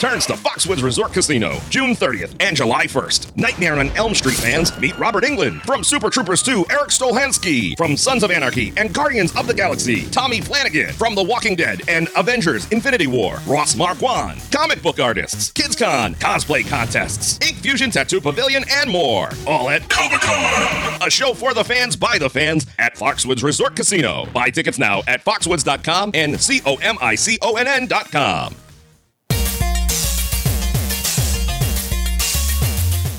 returns to Foxwoods Resort Casino June 30th and July 1st. Nightmare on Elm Street fans meet Robert Englund. From Super Troopers 2, Erik Stolhanske. From Sons of Anarchy and Guardians of the Galaxy, Tommy Flanagan. From The Walking Dead and Avengers Infinity War, Ross Marquand. Comic book artists, KidsCon, cosplay contests, Ink Fusion Tattoo Pavilion, and more. All at Comic Con. A show for the fans by the fans at Foxwoods Resort Casino. Buy tickets now at foxwoods.com and C O M I C O N N.com.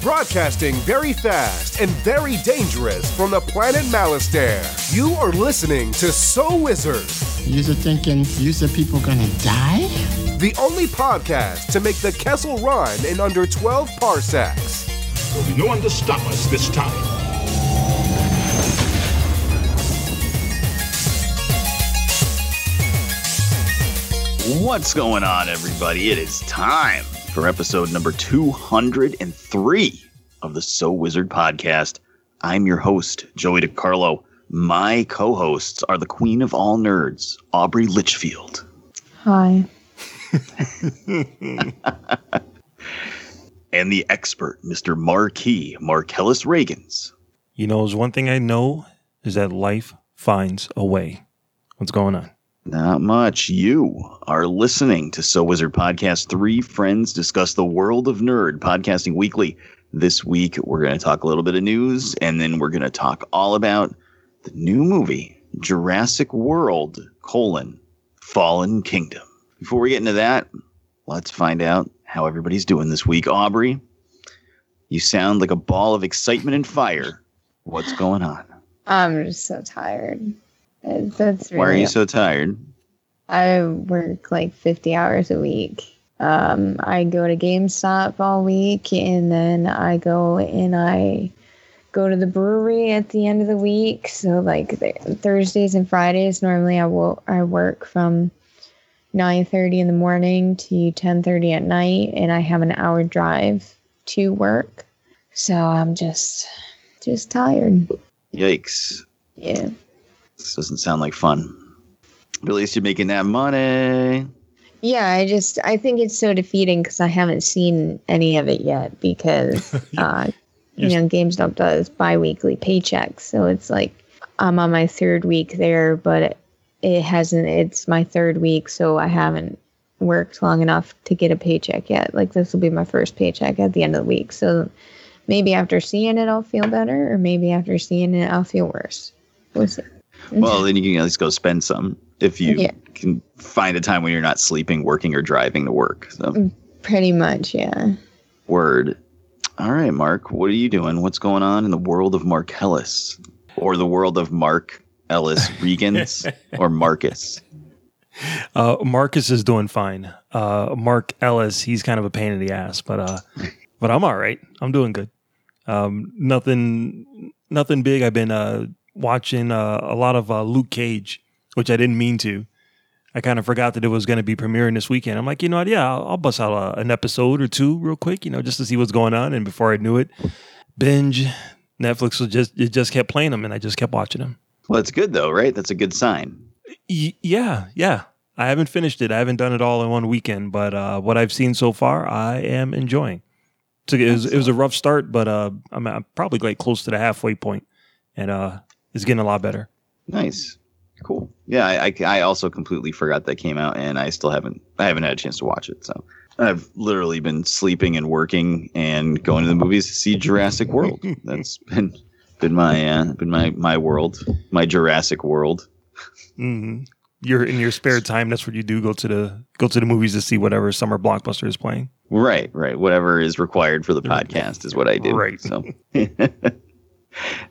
Broadcasting very fast and very dangerous from the planet Malastare. You are listening to So Wizard, You're thinking, you said people gonna die? the only podcast to make the Kessel run in under 12 parsecs. There'll be no one to stop us this time. What's going on, everybody? It is time for episode number 203 of the So Wizard podcast. I'm your host, Joey DiCarlo. My co hosts are the queen of all nerds, Aubrey Litchfield, Hi. and the expert, Mr. Marquis Marcellus Reagans. You know, there's one thing I know is that life finds a way. What's going on? Not much. You are listening to So Wizard Podcast. Three friends discuss the world of nerd, podcasting weekly. This week, we're going to talk a little bit of news, and then we're going to talk all about the new movie, Jurassic World, colon, Fallen Kingdom. Before we get into that, let's find out how everybody's doing this week. Aubrey, you sound like a ball of excitement and fire. What's going on? I'm just so tired. That's really Why are you so tired? I work like 50 hours a week. Um, I go to GameStop all week, and then I go and I go to the brewery at the end of the week. So like th- Thursdays and Fridays, normally I will I work from 9:30 in the morning to 10:30 at night, and I have an hour drive to work. So I'm just just tired. Yikes. Yeah. This doesn't sound like fun. But at least you're making that money. Yeah, I just I think it's so defeating because I haven't seen any of it yet because uh, you know GameStop does biweekly paychecks, so it's like I'm on my third week there, but it, it hasn't. It's my third week, so I haven't worked long enough to get a paycheck yet. Like this will be my first paycheck at the end of the week, so maybe after seeing it I'll feel better, or maybe after seeing it I'll feel worse. We'll see. Well, then you can at least go spend some if you Yeah. can find a time when you're not sleeping, working, or driving to work. So, Pretty much, yeah. word. All right, Mark, what are you doing? What's going on in the world of Mark Ellis or the world of Mark Ellis Regans or Marcus? Uh, Marcus is doing fine. Uh, Mark Ellis, he's kind of a pain in the ass, but uh, but I'm all right. I'm doing good. Um, nothing, nothing big. I've been uh, watching uh, a lot of uh, Luke Cage, which I didn't mean to. I kind of forgot that it was going to be premiering this weekend. I'm like, you know what? Yeah, I'll, I'll bust out a, an episode or two real quick, you know, just to see what's going on. And before I knew it, binge. Netflix was just it just kept playing them, and I just kept watching them. Well, it's good though, right? That's a good sign. Y- yeah, yeah. I haven't finished it. I haven't done it all in one weekend, but uh, what I've seen so far, I am enjoying. So it, was, it was a rough start, but uh, I'm, I'm probably like close to the halfway point, and uh, it's getting a lot better. Nice. Cool. Yeah, I, I, I also completely forgot that came out, and I still haven't I haven't had a chance to watch it. So I've literally been sleeping and working and going to the movies to see Jurassic World. That's been been my uh, been my my world, my Jurassic World. hmm You're in your spare time. That's what you do. Go to the go to the movies to see whatever summer blockbuster is playing. Right, right. Whatever is required for the podcast is what I do. Right. So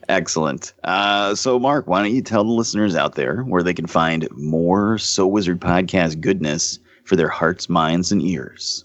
excellent. Uh, so, Mark, why don't you tell the listeners out there where they can find more So Wizard podcast goodness for their hearts, minds, and ears?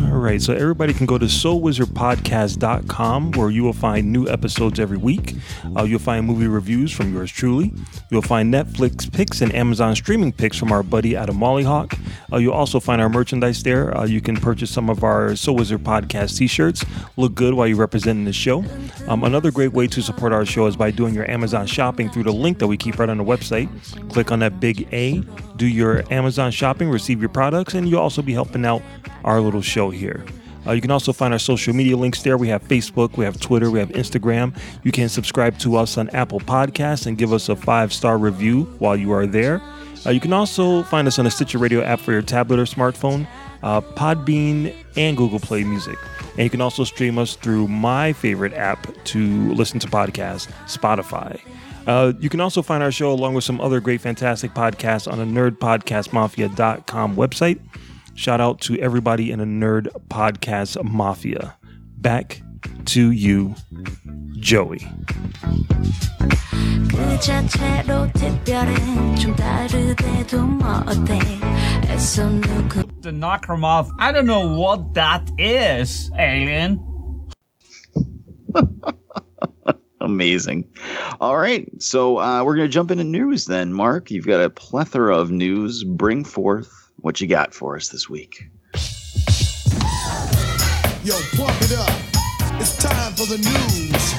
All right, so everybody can go to soulwizardpodcast.com where you will find new episodes every week. Uh, you'll find movie reviews from yours truly. You'll find Netflix picks and Amazon streaming picks from our buddy Adam Mollyhawk. Uh, you'll also find our merchandise there. Uh, you can purchase some of our Soul Wizard podcast t-shirts. Look good while you're representing the show. Um, another great way to support our show is by doing your Amazon shopping through the link that we keep right on the website. Click on that big A, do your Amazon shopping, receive your products, and you'll also be helping out our little show here. Uh, you can also find our social media links there. We have Facebook, we have Twitter, we have Instagram. You can subscribe to us on Apple Podcasts and give us a five star review while you are there. Uh, you can also find us on the Stitcher Radio app for your tablet or smartphone, uh, Podbean, and Google Play Music. And you can also stream us through my favorite app to listen to podcasts, Spotify. Uh, you can also find our show along with some other great, fantastic podcasts on the nerdpodcastmafia.com website. Shout out to everybody in the Nerd Podcast Mafia. Back to you, Joey. 그 자체로 특별해 좀 다르대도 뭐 어때 애써 누구 to knock him off. I don't know what that is, alien. Amazing. All right. So uh, we're going to jump into news then. Mark, you've got a plethora of news. Bring forth what you got for us this week. Yo, pump it up. It's time for the news.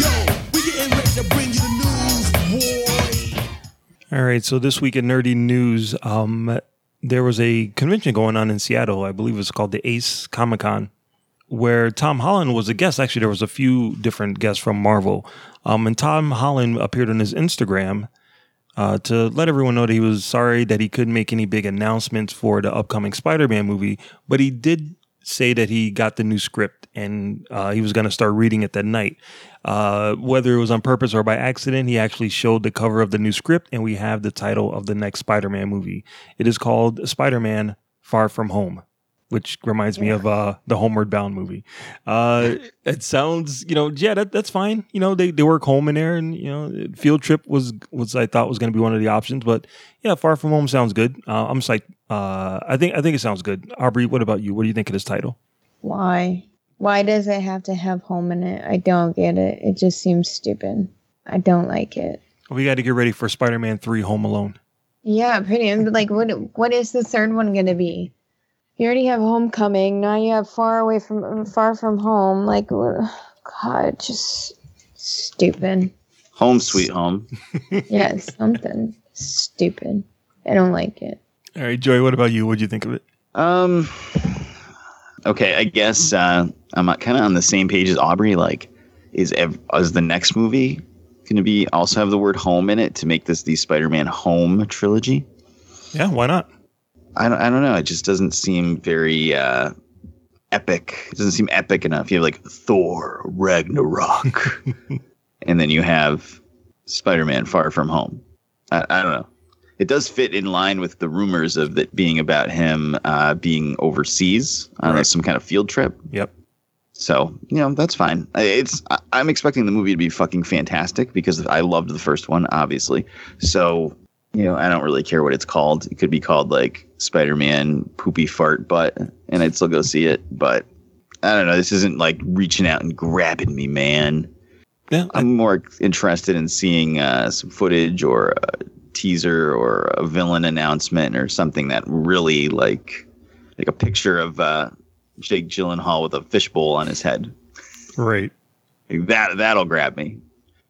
Yo, we getting ready to bring you the news, boy. All right. So this week in nerdy news, um, there was a convention going on in Seattle. I believe it's called the Ace Comic Con, where Tom Holland was a guest. Actually, there was a few different guests from Marvel, um, and Tom Holland appeared on his Instagram uh, to let everyone know that he was sorry that he couldn't make any big announcements for the upcoming Spider-Man movie, but he did say that he got the new script and uh, he was going to start reading it that night. Uh, whether it was on purpose or by accident, he actually showed the cover of the new script, and we have the title of the next Spider Man movie. It is called Spider Man Far From Home. Which reminds me of uh, the Homeward Bound movie. Uh, it sounds, you know, yeah, that, that's fine. You know, they, they work home in there, and you know, field trip was was I thought was going to be one of the options, but yeah, Far From Home sounds good. Uh, I'm psyched. Uh, I think I think it sounds good. Aubrey, what about you? What do you think of this title? Why? Why does it have to have home in it? I don't get it. It just seems stupid. I don't like it. We got to get ready for Spider Man Three: Home Alone. Yeah, pretty. Like, what? What is the third one gonna be? You already have Homecoming. Now you have Far Away from Far From Home. Like, what- God, just stupid. Home Sweet Home. Yeah, something stupid. I don't like it. All right, joy what about you? What do you think of it? Um. Okay, I guess uh, I'm kind of on the same page as Aubrey. Like, is ev- is the next movie going to be also have the word home in it to make this the Spider-Man Home trilogy? Yeah, why not? I don't, I don't know. It just doesn't seem very uh, epic. It doesn't seem epic enough. You have like Thor Ragnarok, and then you have Spider-Man Far From Home. I, I don't know. It does fit in line with the rumors of that being about him uh, being overseas on Right. some kind of field trip. Yep. So you know that's fine. It's I'm expecting the movie to be fucking fantastic because I loved the first one, obviously. So you know I don't really care what it's called. It could be called like Spider-Man Poopy Fart Butt, and I'd still go see it. But I don't know. This isn't like reaching out and grabbing me, man. Yeah, I- I'm more interested in seeing uh, some footage or a teaser or a villain announcement or something that really like like a picture of uh, Jake Gyllenhaal with a fishbowl on his head. right. Like, that that'll grab me.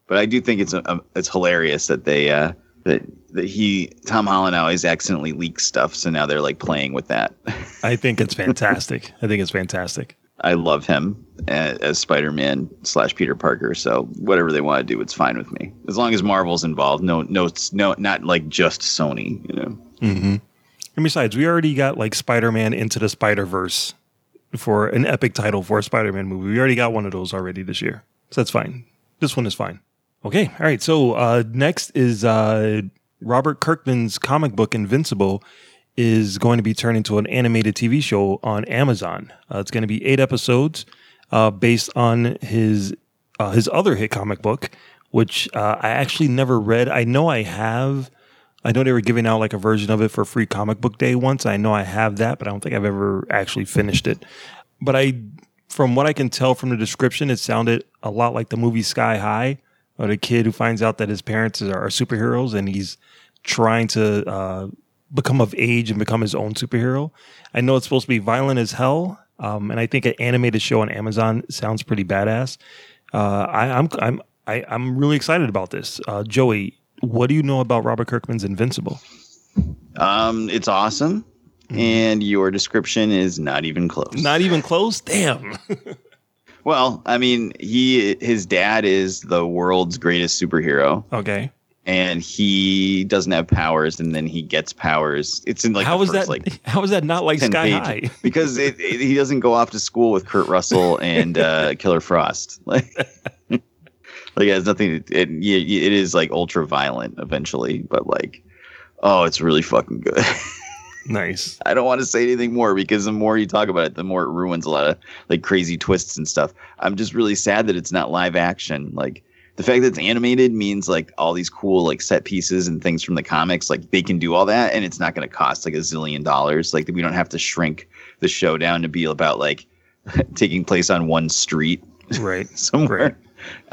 But I do think it's a, a- it's hilarious that they uh, that that he Tom Holland always accidentally leaks stuff, so now they're like playing with that. I think it's fantastic. I think it's fantastic. I love him as, as Spider Man slash Peter Parker. So whatever they want to do, it's fine with me as long as Marvel's involved. No, no, no, not like just Sony. You know. Mm-hmm. And besides, we already got like Spider Man into the Spider Verse for an epic title for a Spider Man movie. We already got one of those already this year. So that's fine. This one is fine. Okay. All right. So uh, next is uh, Robert Kirkman's comic book Invincible is going to be turned into an animated TV show on Amazon. Uh, it's going to be eight episodes uh, based on his uh, his other hit comic book, which uh, I actually never read. I know I have I know they were giving out like a version of it for free comic book day once. I know I have that, but I don't think I've ever actually finished it. But I, from what I can tell from the description, it sounded a lot like the movie Sky High, or the kid who finds out that his parents are, are superheroes and he's trying to uh, become of age and become his own superhero. I know it's supposed to be violent as hell, um, and I think an animated show on Amazon sounds pretty badass. Uh, I, I'm I'm I, I'm really excited about this. Uh, Joey, what do you know about Robert Kirkman's Invincible? Um, it's awesome, and your description is not even close. Not even close. Damn. Well, I mean, he his dad is the world's greatest superhero, okay. and he doesn't have powers, and then he gets powers. It's in like how is first, that? like how is that not like Sky. High? because it, it- he doesn't go off to school with Kurt Russell and uh, Killer Frost. Like, like it has nothing. It, it it is like ultra violent eventually, but like, oh, it's really fucking good. Nice. I don't want to say anything more because the more you talk about it, the more it ruins a lot of like crazy twists and stuff. I'm just really sad that it's not live action. Like the fact that it's animated means like all these cool like set pieces and things from the comics, like they can do all that and it's not going to cost like a zillion dollars. Like we don't have to shrink the show down to be about like taking place on one street Right. somewhere.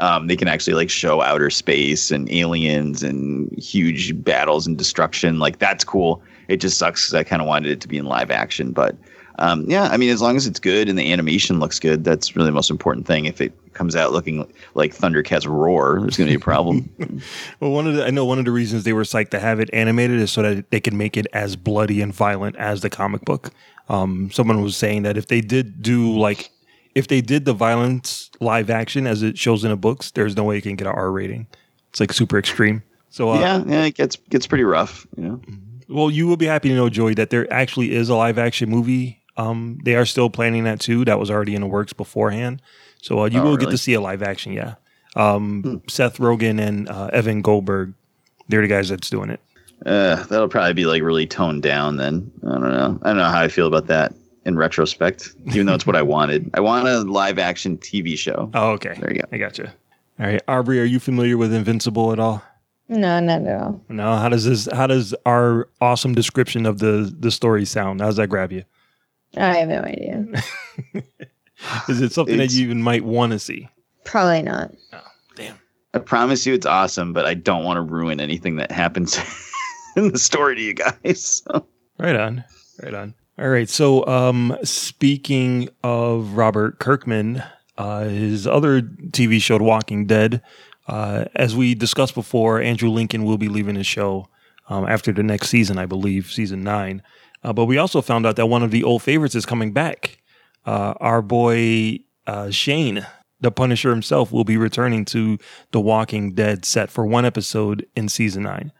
Um, they can actually like show outer space and aliens and huge battles and destruction. Like that's cool. It just sucks because I kind of wanted it to be in live action, but um, yeah, I mean, as long as it's good and the animation looks good, that's really the most important thing. If it comes out looking like Thundercats roar, there's going to be a problem. Well, one of the I know one of the reasons they were psyched to have it animated is so that they could make it as bloody and violent as the comic book. Um, someone was saying that if they did do like if they did the violence live action as it shows in the books, there's no way you can get an R rating. It's like super extreme. So uh, yeah, yeah, it gets gets pretty rough. You know, Well, you will be happy to know, Joey, that there actually is a live action movie. Um, they are still planning that too. That was already in the works beforehand. So uh, you Oh, will get to see a live action. Yeah. Um, Seth Rogen and uh, Evan Goldberg, they're the guys that's doing it. uh, that'll probably be like really toned down. Then I don't know. I don't know how I feel about that in retrospect. Even though it's what I wanted, I want a live action TV show. Oh, okay. There you go. I gotcha. All right, Aubrey, are you familiar with Invincible at all? No, not at all. No. How does this? How does our awesome description of the the story sound? How does that grab you? I have no idea. Is it something that It's- you even might want to see? Probably not. Damn. I promise you, it's awesome, but I don't want to ruin anything that happens in the story to you guys. So. Right on. Right on. All right. So, um, speaking of Robert Kirkman, uh, his other TV show, The Walking Dead, uh, as we discussed before, Andrew Lincoln will be leaving the show um, after the next season, I believe, season nine. Uh, but we also found out that one of the old favorites is coming back. Uh, our boy uh, Shane, the Punisher himself, will be returning to The Walking Dead set for one episode in season nine.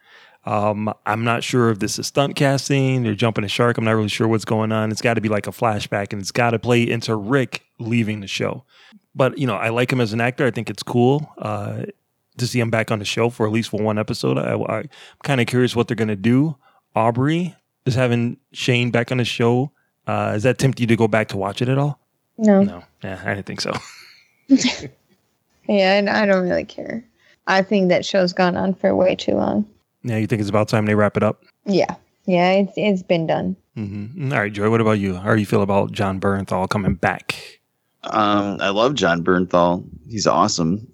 Um, I'm not sure if this is stunt casting. They're jumping a shark. I'm not really sure what's going on. It's got to be like a flashback, and it's got to play into Rick leaving the show. But you know, I like him as an actor. I think it's cool uh, to see him back on the show for at least for one episode. I, I'm kind of curious what they're gonna do. Aubrey is having Shane back on the show. Uh, does that tempt you to go back to watch it at all? No. No, yeah, I didn't think so. Yeah, and I don't really care. I think that show's gone on for way too long. Yeah, you think it's about time they wrap it up? Yeah. Yeah, it's it's been done. hmm All right, Joy. What about you? How do you feel about Jon Bernthal coming back? Um, I love Jon Bernthal. He's awesome.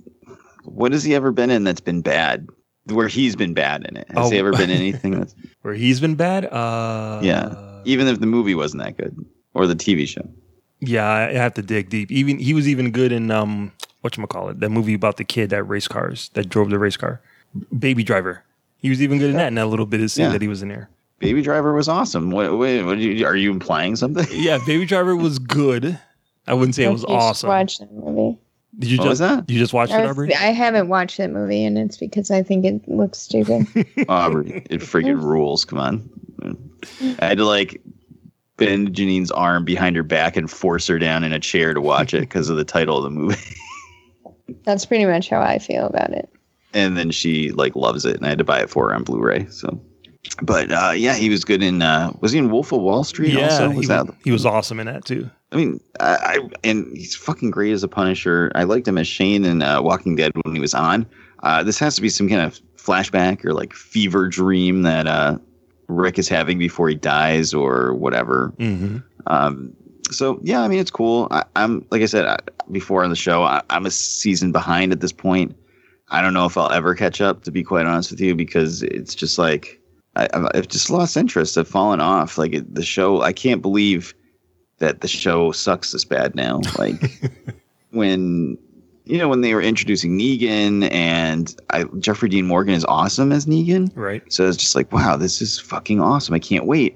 What has he ever been in that's been bad? Where he's been bad in it? Has Oh. he ever been in anything that's Where he's been bad? Uh, yeah? Even if the movie wasn't that good or the TV show. Yeah, I have to dig deep. Even he was even good in um what you call it? That movie about the kid that race cars, that drove the race car. Baby Driver. He was even good in that in that little bit of scene Yeah. that he was in there. Baby Driver was awesome. What, wait, what did you, are you implying something? Yeah, Baby Driver was good. I wouldn't say it was You should awesome. Watch that movie. Did you What just was that? you just watched it, I, was- Aubrey? I haven't watched that movie, and it's because I think it looks stupid. Aubrey, it freaking rules. Come on. I had to like bend Janine's arm behind her back and force her down in a chair to watch it because of the title of the movie. That's pretty much how I feel about it. and then she like loves it and I had to buy it for her on Blu-ray. So but uh yeah, he was good in uh was he in Wolf of Wall Street yeah, also? he Was was, that he was awesome in that too. I mean, I, I and he's fucking great as a Punisher. I liked him as Shane in uh, Walking Dead when he was on. Uh, this has to be some kind of flashback or like fever dream that uh, Rick is having before he dies or whatever. Mm-hmm. Um, so yeah, I mean, it's cool. I, I'm like I said I, before on the show, I, I'm a season behind at this point. I don't know if I'll ever catch up, to be quite honest with you, because it's just like I, I've, I've just lost interest. I've fallen off. Like it, the show, I can't believe that the show sucks this bad now. Like when you know when they were introducing Negan and I, Jeffrey Dean Morgan is awesome as Negan, Right. so it's just like, wow, this is fucking awesome. I can't wait.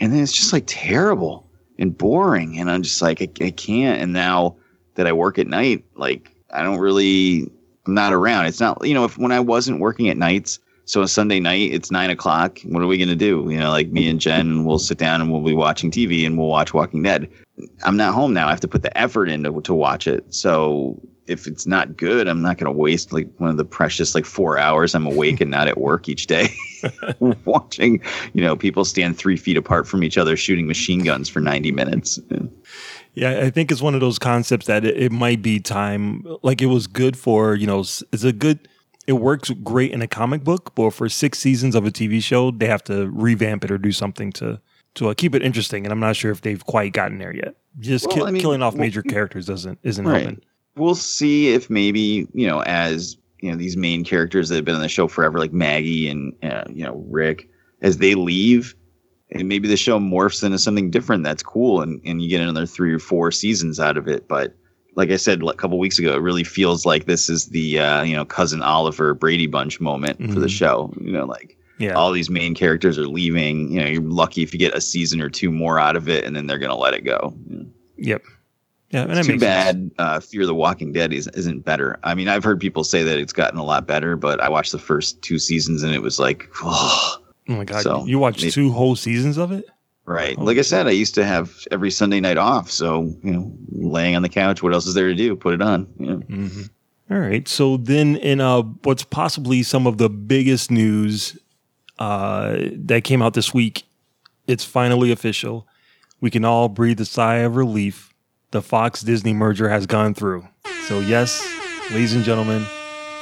And then it's just like terrible and boring. And I'm just like, I, I can't. And now that I work at night, like I don't really, I'm not around. It's not, you know, if when I wasn't working at nights, so a Sunday night, it's nine o'clock. What are we going to do? You know, like me and Jen will sit down and we'll be watching TV and we'll watch Walking Dead. I'm not home now. I have to put the effort in to, to watch it. So if it's not good, I'm not going to waste like one of the precious like four hours I'm awake and not at work each day watching, you know, people stand three feet apart from each other shooting machine guns for 90 minutes. Yeah, I think it's one of those concepts that it, it might be time. Like it was good for you know, it's a good. It works great in a comic book, but for six seasons of a TV show, they have to revamp it or do something to to uh, keep it interesting. And I'm not sure if they've quite gotten there yet. Just Well, kill, I mean, killing off well, major characters doesn't isn't Right. helping. We'll see if maybe, you know, as, you know, these main characters that have been on the show forever, like Maggie and, uh, you know, Rick, as they leave, and maybe the show morphs into something different that's cool and, and you get another three or four seasons out of it. But like I said a couple weeks ago, it really feels like this is the, uh, you know, cousin Oliver Brady Bunch moment for the Mhm. show. You know, like Yeah. all these main characters are leaving. You know, you're lucky if you get a season or two more out of it and then they're going to let it go. Yep. Yeah, and It's too bad uh, Fear the Walking Dead is, isn't better. I mean, I've heard people say that it's gotten a lot better, but I watched the first two seasons and it was like, Oh my god, So, you watched it- two whole seasons of it? Right. Like I said, I used to have every Sunday night off. So, you know, laying on the couch, what else is there to do? Put it on. You know? Mm-hmm. All right. So then, in uh, what's possibly some of the biggest news uh, that came out this week, it's finally official. We can all breathe a sigh of relief. The Fox Disney merger has gone through. So, yes, ladies and gentlemen,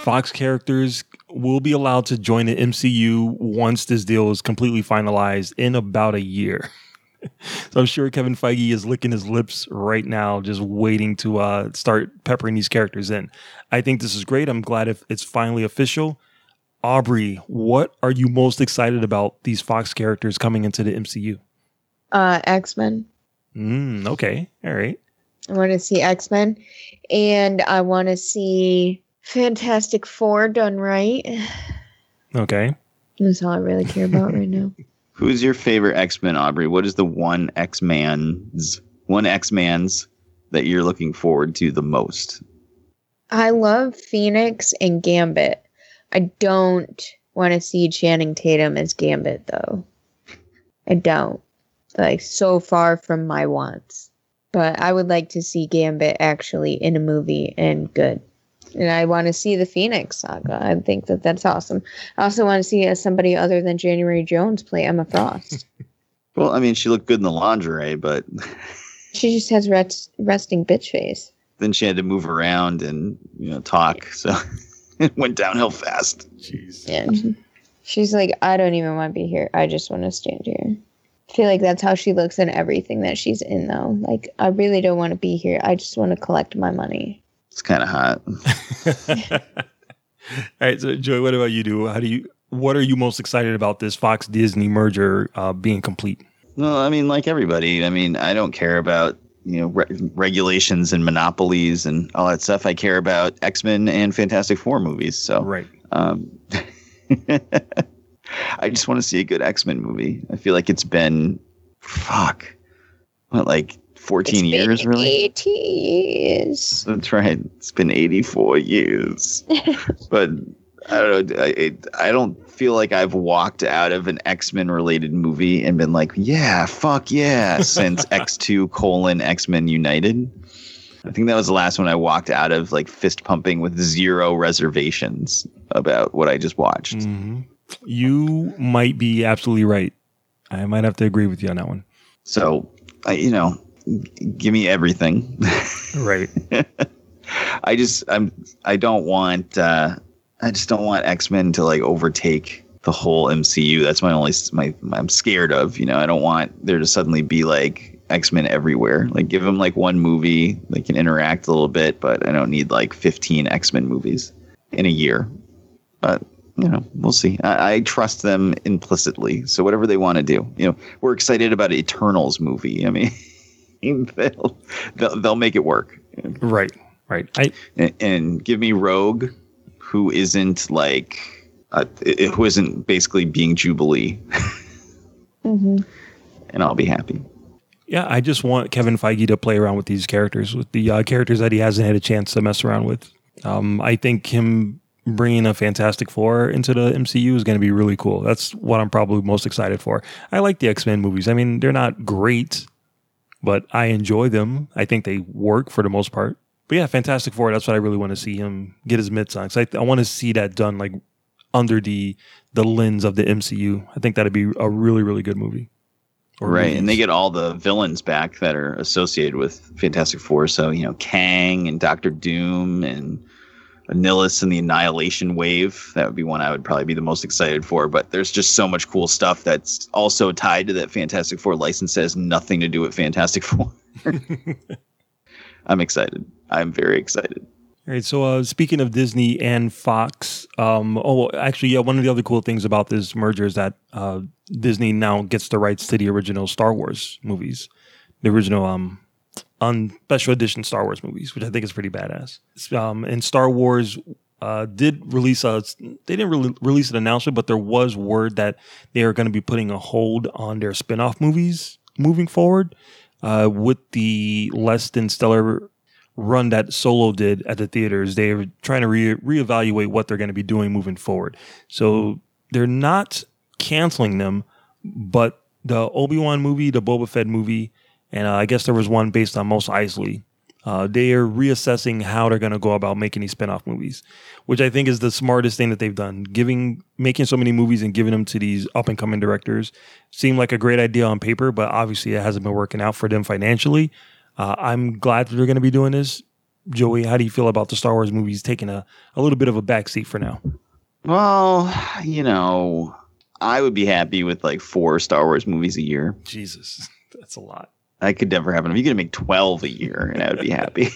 Fox characters will be allowed to join the MCU once this deal is completely finalized in about a year. So I'm sure Kevin Feige is licking his lips right now, just waiting to uh, start peppering these characters in. I think this is great. I'm glad if it's finally official. Aubrey, what are you most excited about these Fox characters coming into the MCU? Uh, X Men. Mm, okay, all right. I want to see X Men, and I want to see Fantastic Four done right. Okay. That's all I really care about right now. Who's your favorite X Men, Aubrey? What is the one X Man's, one X Man's that you're looking forward to the most? I love Phoenix and Gambit. I don't want to see Channing Tatum as Gambit though. I don't. Like so far from my wants. But I would like to see Gambit actually in a movie and good. And I want to see the Phoenix saga. I think that that's awesome. I also want to see uh, somebody other than January Jones play Emma Frost. Well, I mean, she looked good in the lingerie, but she just has rest, resting bitch face. then she had to move around and you know talk, so it went downhill fast. Jeez. Yeah. She's like, I don't even want to be here. I just want to stand here. I feel like that's how she looks in everything that she's in, though. Like, I really don't want to be here. I just want to collect my money. It's kind of hot. All right, so Joy, what about you? Do how do you? What are you most excited about this Fox Disney merger uh, being complete? No, I mean, like everybody. I mean, I don't care about you know re- regulations and monopolies and all that stuff. I care about X Men and Fantastic Four movies. So right. Um, I just want to see a good X Men movie. I feel like it's been fuck, what like fourteen It's been years, really. 80 years. That's right. It's been 84 years. but I don't know. I, I don't feel like I've walked out of an X Men related movie and been like, yeah, fuck yeah, since X2 colon X Men United. I think that was the last one I walked out of like fist pumping with zero reservations about what I just watched. Mhm. You might be absolutely right. I might have to agree with you on that one. So, I, you know, give me everything. right. I just I'm I don't want uh I just don't want X-Men to like overtake the whole MCU. That's my only my I'm scared of, you know. I don't want there to suddenly be like X-Men everywhere. Like give them like one movie, they can interact a little bit, but I don't need like 15 X-Men movies in a year. But you know, we'll see. I, I trust them implicitly. So whatever they want to do, you know, we're excited about Eternals movie. I mean, they'll, they'll they'll make it work. Right. Right. I and, and give me Rogue, who isn't like, uh, who isn't basically being Jubilee, Mm-hmm. and I'll be happy. Yeah, I just want Kevin Feige to play around with these characters, with the uh, characters that he hasn't had a chance to mess around with. Um, I think him bringing a Fantastic Four into the MCU is going to be really cool. That's what I'm probably most excited for. I like the X Men movies. I mean, they're not great, but I enjoy them. I think they work for the most part. But yeah, Fantastic Four. That's what I really want to see him get his mitts on. 'Cause I, I want to see that done like under the the lens of the MCU. I think that'd be a really really good movie. Right, movies. and they get all the villains back that are associated with Fantastic Four. So you know, Kang and Doctor Doom and Nihilus and the Annihilation Wave. That would be one I would probably be the most excited for. But there's just so much cool stuff that's also tied to that Fantastic Four license that has nothing to do with Fantastic Four. I'm excited. I'm very excited. All right. So, uh, speaking of Disney and Fox, um, oh, actually, yeah, one of the other cool things about this merger is that uh, Disney now gets the rights to the original Star Wars movies, the original um, on special edition Star Wars movies, which I think is pretty badass. Um, and Star Wars uh, did release a, they didn't really release an announcement, but there was word that they are going to be putting a hold on their spin off movies moving forward uh, with the less than stellar run that Solo did at the theaters. They're trying to re- reevaluate what they're going to be doing moving forward. So they're not canceling them, but the Obi Wan movie, the Boba Fett movie, and uh, I guess there was one based on Mos Eisley. Uh, they are reassessing how they're going to go about making these spin-off movies, which I think is the smartest thing that they've done. Giving, making so many movies and giving them to these up and coming directors seemed like a great idea on paper, but obviously it hasn't been working out for them financially. Uh, I'm glad that they're going to be doing this. Joey, how do you feel about the Star Wars movies taking a, a little bit of a backseat for now? Well, you know, I would be happy with like four Star Wars movies a year. Jesus, that's a lot. I could never happen. If you could make 12 a year and I would be happy.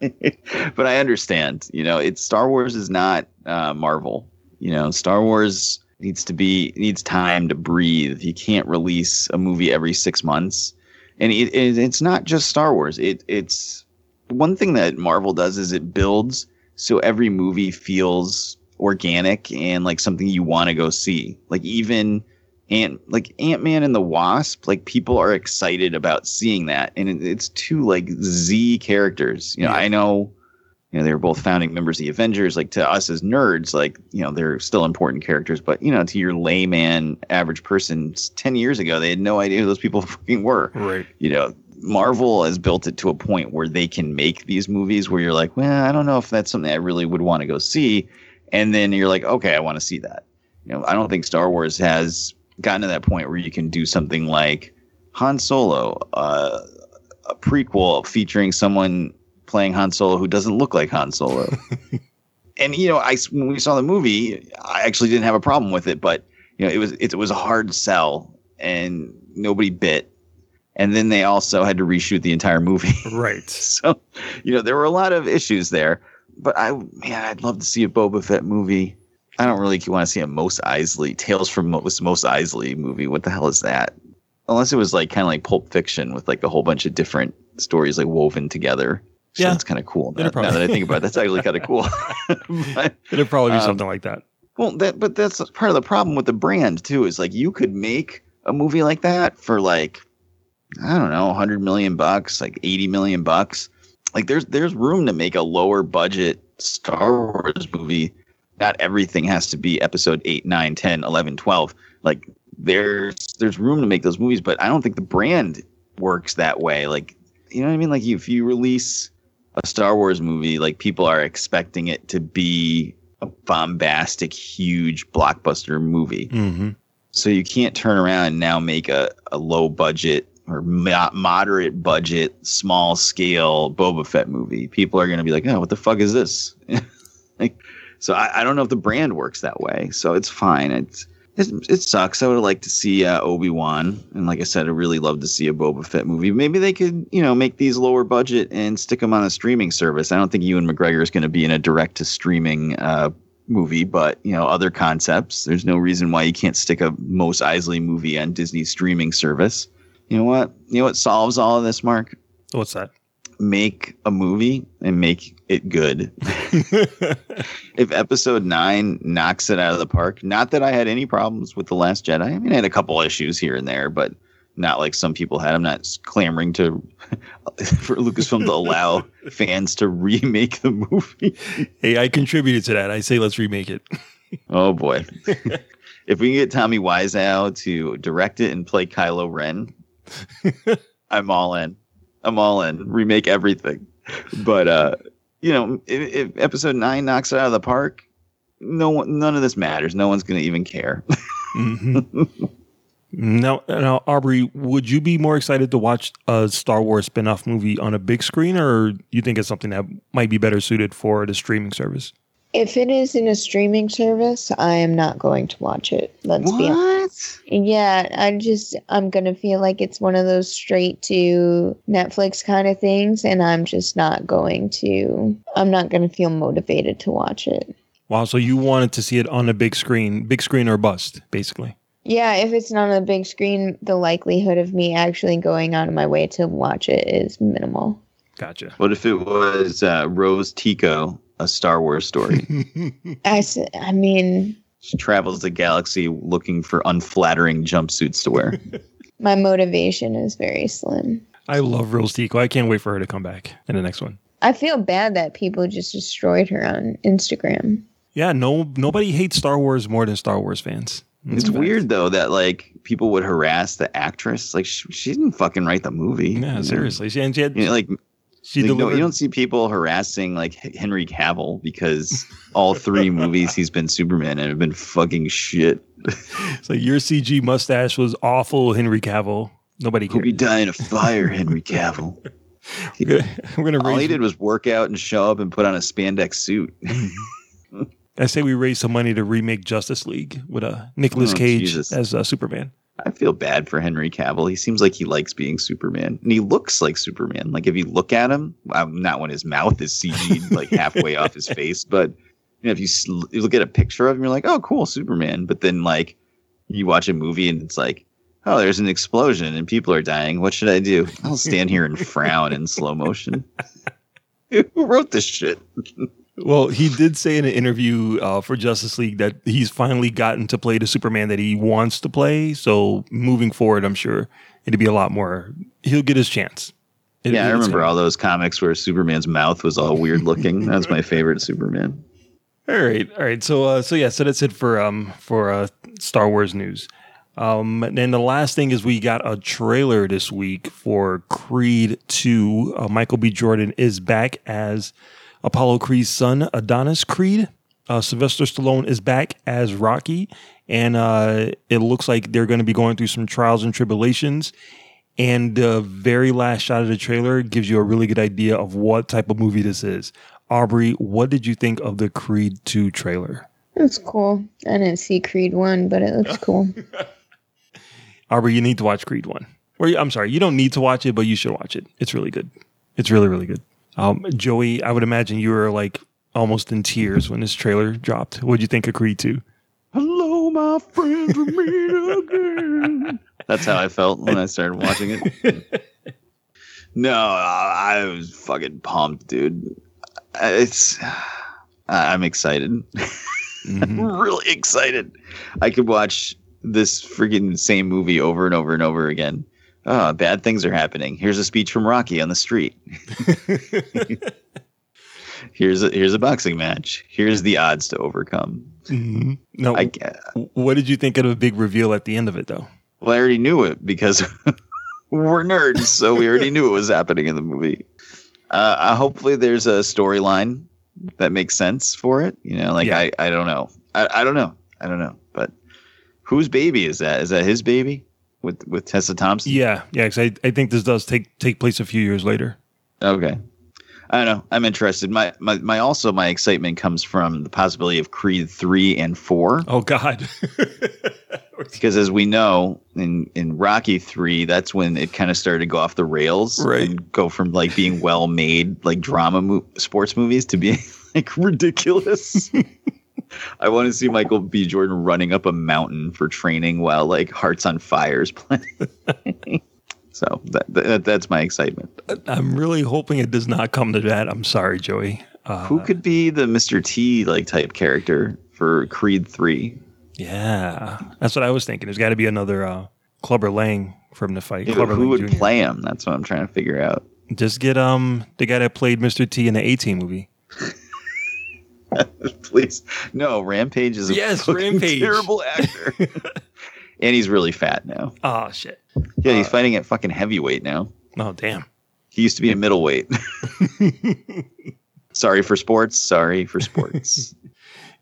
but I understand, you know, it's Star Wars is not uh, Marvel. You know, Star Wars needs to be needs time to breathe. You can't release a movie every six months, and it, it, it's not just Star Wars. It it's one thing that Marvel does is it builds so every movie feels organic and like something you want to go see. Like even Ant like Ant Man and the Wasp, like people are excited about seeing that, and it, it's two like Z characters. You know, I know, you know, they were both founding members of the Avengers. Like to us as nerds, like you know, they're still important characters, but you know, to your layman average person, ten years ago, they had no idea who those people fucking were. Right. You know, Marvel has built it to a point where they can make these movies where you're like, well, I don't know if that's something I really would want to go see, and then you're like, okay, I want to see that. You know, I don't think Star Wars has gotten to that point where you can do something like Han Solo, uh, a prequel featuring someone playing Han Solo who doesn't look like Han Solo. and you know, I when we saw the movie, I actually didn't have a problem with it, but you know, it was it, was a hard sell, and nobody bit. And then they also had to reshoot the entire movie. Right. so, you know, there were a lot of issues there. But I, man, I'd love to see a Boba Fett movie. I don't really want to see a Mos Eisley Tales from Most Mos Eisley movie. What the hell is that? Unless it was like kind of like Pulp Fiction with like a whole bunch of different stories like woven together. So Yeah. that's kind of cool. Now, probably- now that I think about it, that's actually kind of cool. But, It'd probably be um, something like that. well, that but that's part of the problem with the brand too. Is like you could make a movie like that for like I don't know, 100 million bucks, like 80 million bucks. Like there's there's room to make a lower budget Star Wars movie. Not everything has to be episode 8, 9, 10, 11, 12. Like there's there's room to make those movies, but I don't think the brand works that way. Like you know what I mean? Like if you release a Star Wars movie, like people are expecting it to be a bombastic, huge blockbuster movie. Mm-hmm. So you can't turn around and now make a, a low budget or mo- moderate budget, small scale Boba Fett movie, people are going to be like, "Oh, what the fuck is this?" like, so I, I don't know if the brand works that way. So it's fine. It's it, it sucks. I would liked to see uh, Obi Wan, and like I said, I really love to see a Boba Fett movie. Maybe they could, you know, make these lower budget and stick them on a streaming service. I don't think Ewan McGregor is going to be in a direct to streaming uh, movie, but you know, other concepts. There's no reason why you can't stick a Mos Eisley movie on Disney streaming service. You know what? You know what solves all of this, Mark? What's that? Make a movie and make it good. if episode nine knocks it out of the park, not that I had any problems with The Last Jedi. I mean, I had a couple issues here and there, but not like some people had. I'm not clamoring to for Lucasfilm to allow fans to remake the movie. Hey, I contributed to that. I say let's remake it. Oh boy. if we can get Tommy Wiseau to direct it and play Kylo Ren, I'm all in. I'm all in. Remake everything. But uh, you know, if, if episode nine knocks it out of the park, no one, none of this matters. No one's gonna even care. Now, now, Aubrey, would you be more excited to watch a Star Wars spin-off movie on a big screen, or you think it's something that might be better suited for the streaming service? If it is in a streaming service, I am not going to watch it. Let's be honest. Yeah, I just I'm gonna feel like it's one of those straight to Netflix kind of things, and I'm just not going to. I'm not gonna feel motivated to watch it. Wow, so you wanted to see it on a big screen, big screen or bust, basically. Yeah, if it's not on a big screen, the likelihood of me actually going out of my way to watch it is minimal. Gotcha. what if it was uh, Rose Tico, a Star Wars story? I, I mean, she travels the galaxy looking for unflattering jumpsuits to wear. my motivation is very slim. I love Rose Tico. I can't wait for her to come back in the next one. I feel bad that people just destroyed her on Instagram. Yeah, no, nobody hates Star Wars more than Star Wars fans. It's weird though that like people would harass the actress. Like she, she didn't fucking write the movie. Yeah, seriously. She, and she had, You know, like she like, no, you don't see people harassing like Henry Cavill because all three movies he's been Superman and have been fucking shit. it's like your CG mustache was awful, Henry Cavill. Nobody He'll be dying of fire, Henry Cavill. We're gonna, we're gonna All he did was work out and show up and put on a spandex suit. I say we raise some money to remake Justice League with uh, Nicolas Oh, Cage Jesus. as uh, Superman. I feel bad for Henry Cavill. He seems like he likes being Superman, and he looks like Superman. Like if you look at him, um, not when his mouth is CG'd like halfway off his face, but you know, if you, you look at a picture of him, you're like, oh, cool, Superman. But then like you watch a movie and it's like, oh, there's an explosion and people are dying. What should I do? I'll stand here and frown in slow motion. Who wrote this shit? Well, he did say in an interview uh, for Justice League that he's finally gotten to play the Superman that he wants to play. So moving forward, I'm sure it'd be a lot more. He'll get his chance. It- yeah, I remember gonna- all those comics where Superman's mouth was all weird looking. That's my favorite Superman. All right, all right. So, uh, so yeah, so that's it for um for uh, Star Wars news. Um, and then the last thing is we got a trailer this week for Creed Two. Uh, Michael B. Jordan is back as Apollo Creed's son, Adonis Creed. Uh, Sylvester Stallone is back as Rocky, and uh, it looks like they're going to be going through some trials and tribulations. And the very last shot of the trailer gives you a really good idea of what type of movie this is. Aubrey, what did you think of the Creed 2 trailer? It's cool. I didn't see Creed 1, but it looks cool. Aubrey, you need to watch Creed 1. Or I'm sorry, you don't need to watch it, but you should watch it. It's really good. It's really, really good. Um, Joey, I would imagine you were like almost in tears when this trailer dropped. What did you think of Creed 2? Hello, my friends, we meet again. That's how I felt when I started watching it. no, I I was fucking pumped, dude. It's, I'm excited. I'm really excited. I could watch this freaking same movie over and over and over again. Oh, bad things are happening. Here's a speech from Rocky on the street. here's a here's a boxing match. Here's the odds to overcome. Mhm. No, I, what did you think of the big reveal at the end of it, though? Well, I already knew it because we're nerds, so we already knew it was happening in the movie. Uh, uh, hopefully, there's a storyline that makes sense for it. You know, like Yeah. I, I don't know, I, I don't know, I don't know. But whose baby is that? Is that his baby? With with Tessa Thompson. Yeah, yeah. Because I, I think this does take take place a few years later. Okay. I don't know. I'm interested. My, my my also my excitement comes from the possibility of Creed three and four. Oh God. because as we know in in Rocky three, that's when it kind of started to go off the rails, Right. And go from like being well made like drama mo- sports movies to being like ridiculous. I want to see Michael B. Jordan running up a mountain for training while like Hearts on Fire is playing. so that, that that's my excitement. I'm really hoping it does not come to that. I'm sorry, Joey. Uh, Who could be the Mr. T like type character for Creed three? Yeah, that's what I was thinking. There's got to be another uh, Clubber Lang from the fight. Yeah, who would Jr.. play him? That's what I'm trying to figure out. Just get um the guy that played Mr. T in the 18 movie. Please, no. Rampage is a Yes, Rampage. terrible actor, and he's really fat now. Oh shit. Yeah, he's fighting at fucking heavyweight now. Oh damn. He used to be a middleweight. sorry for sports. Sorry for sports.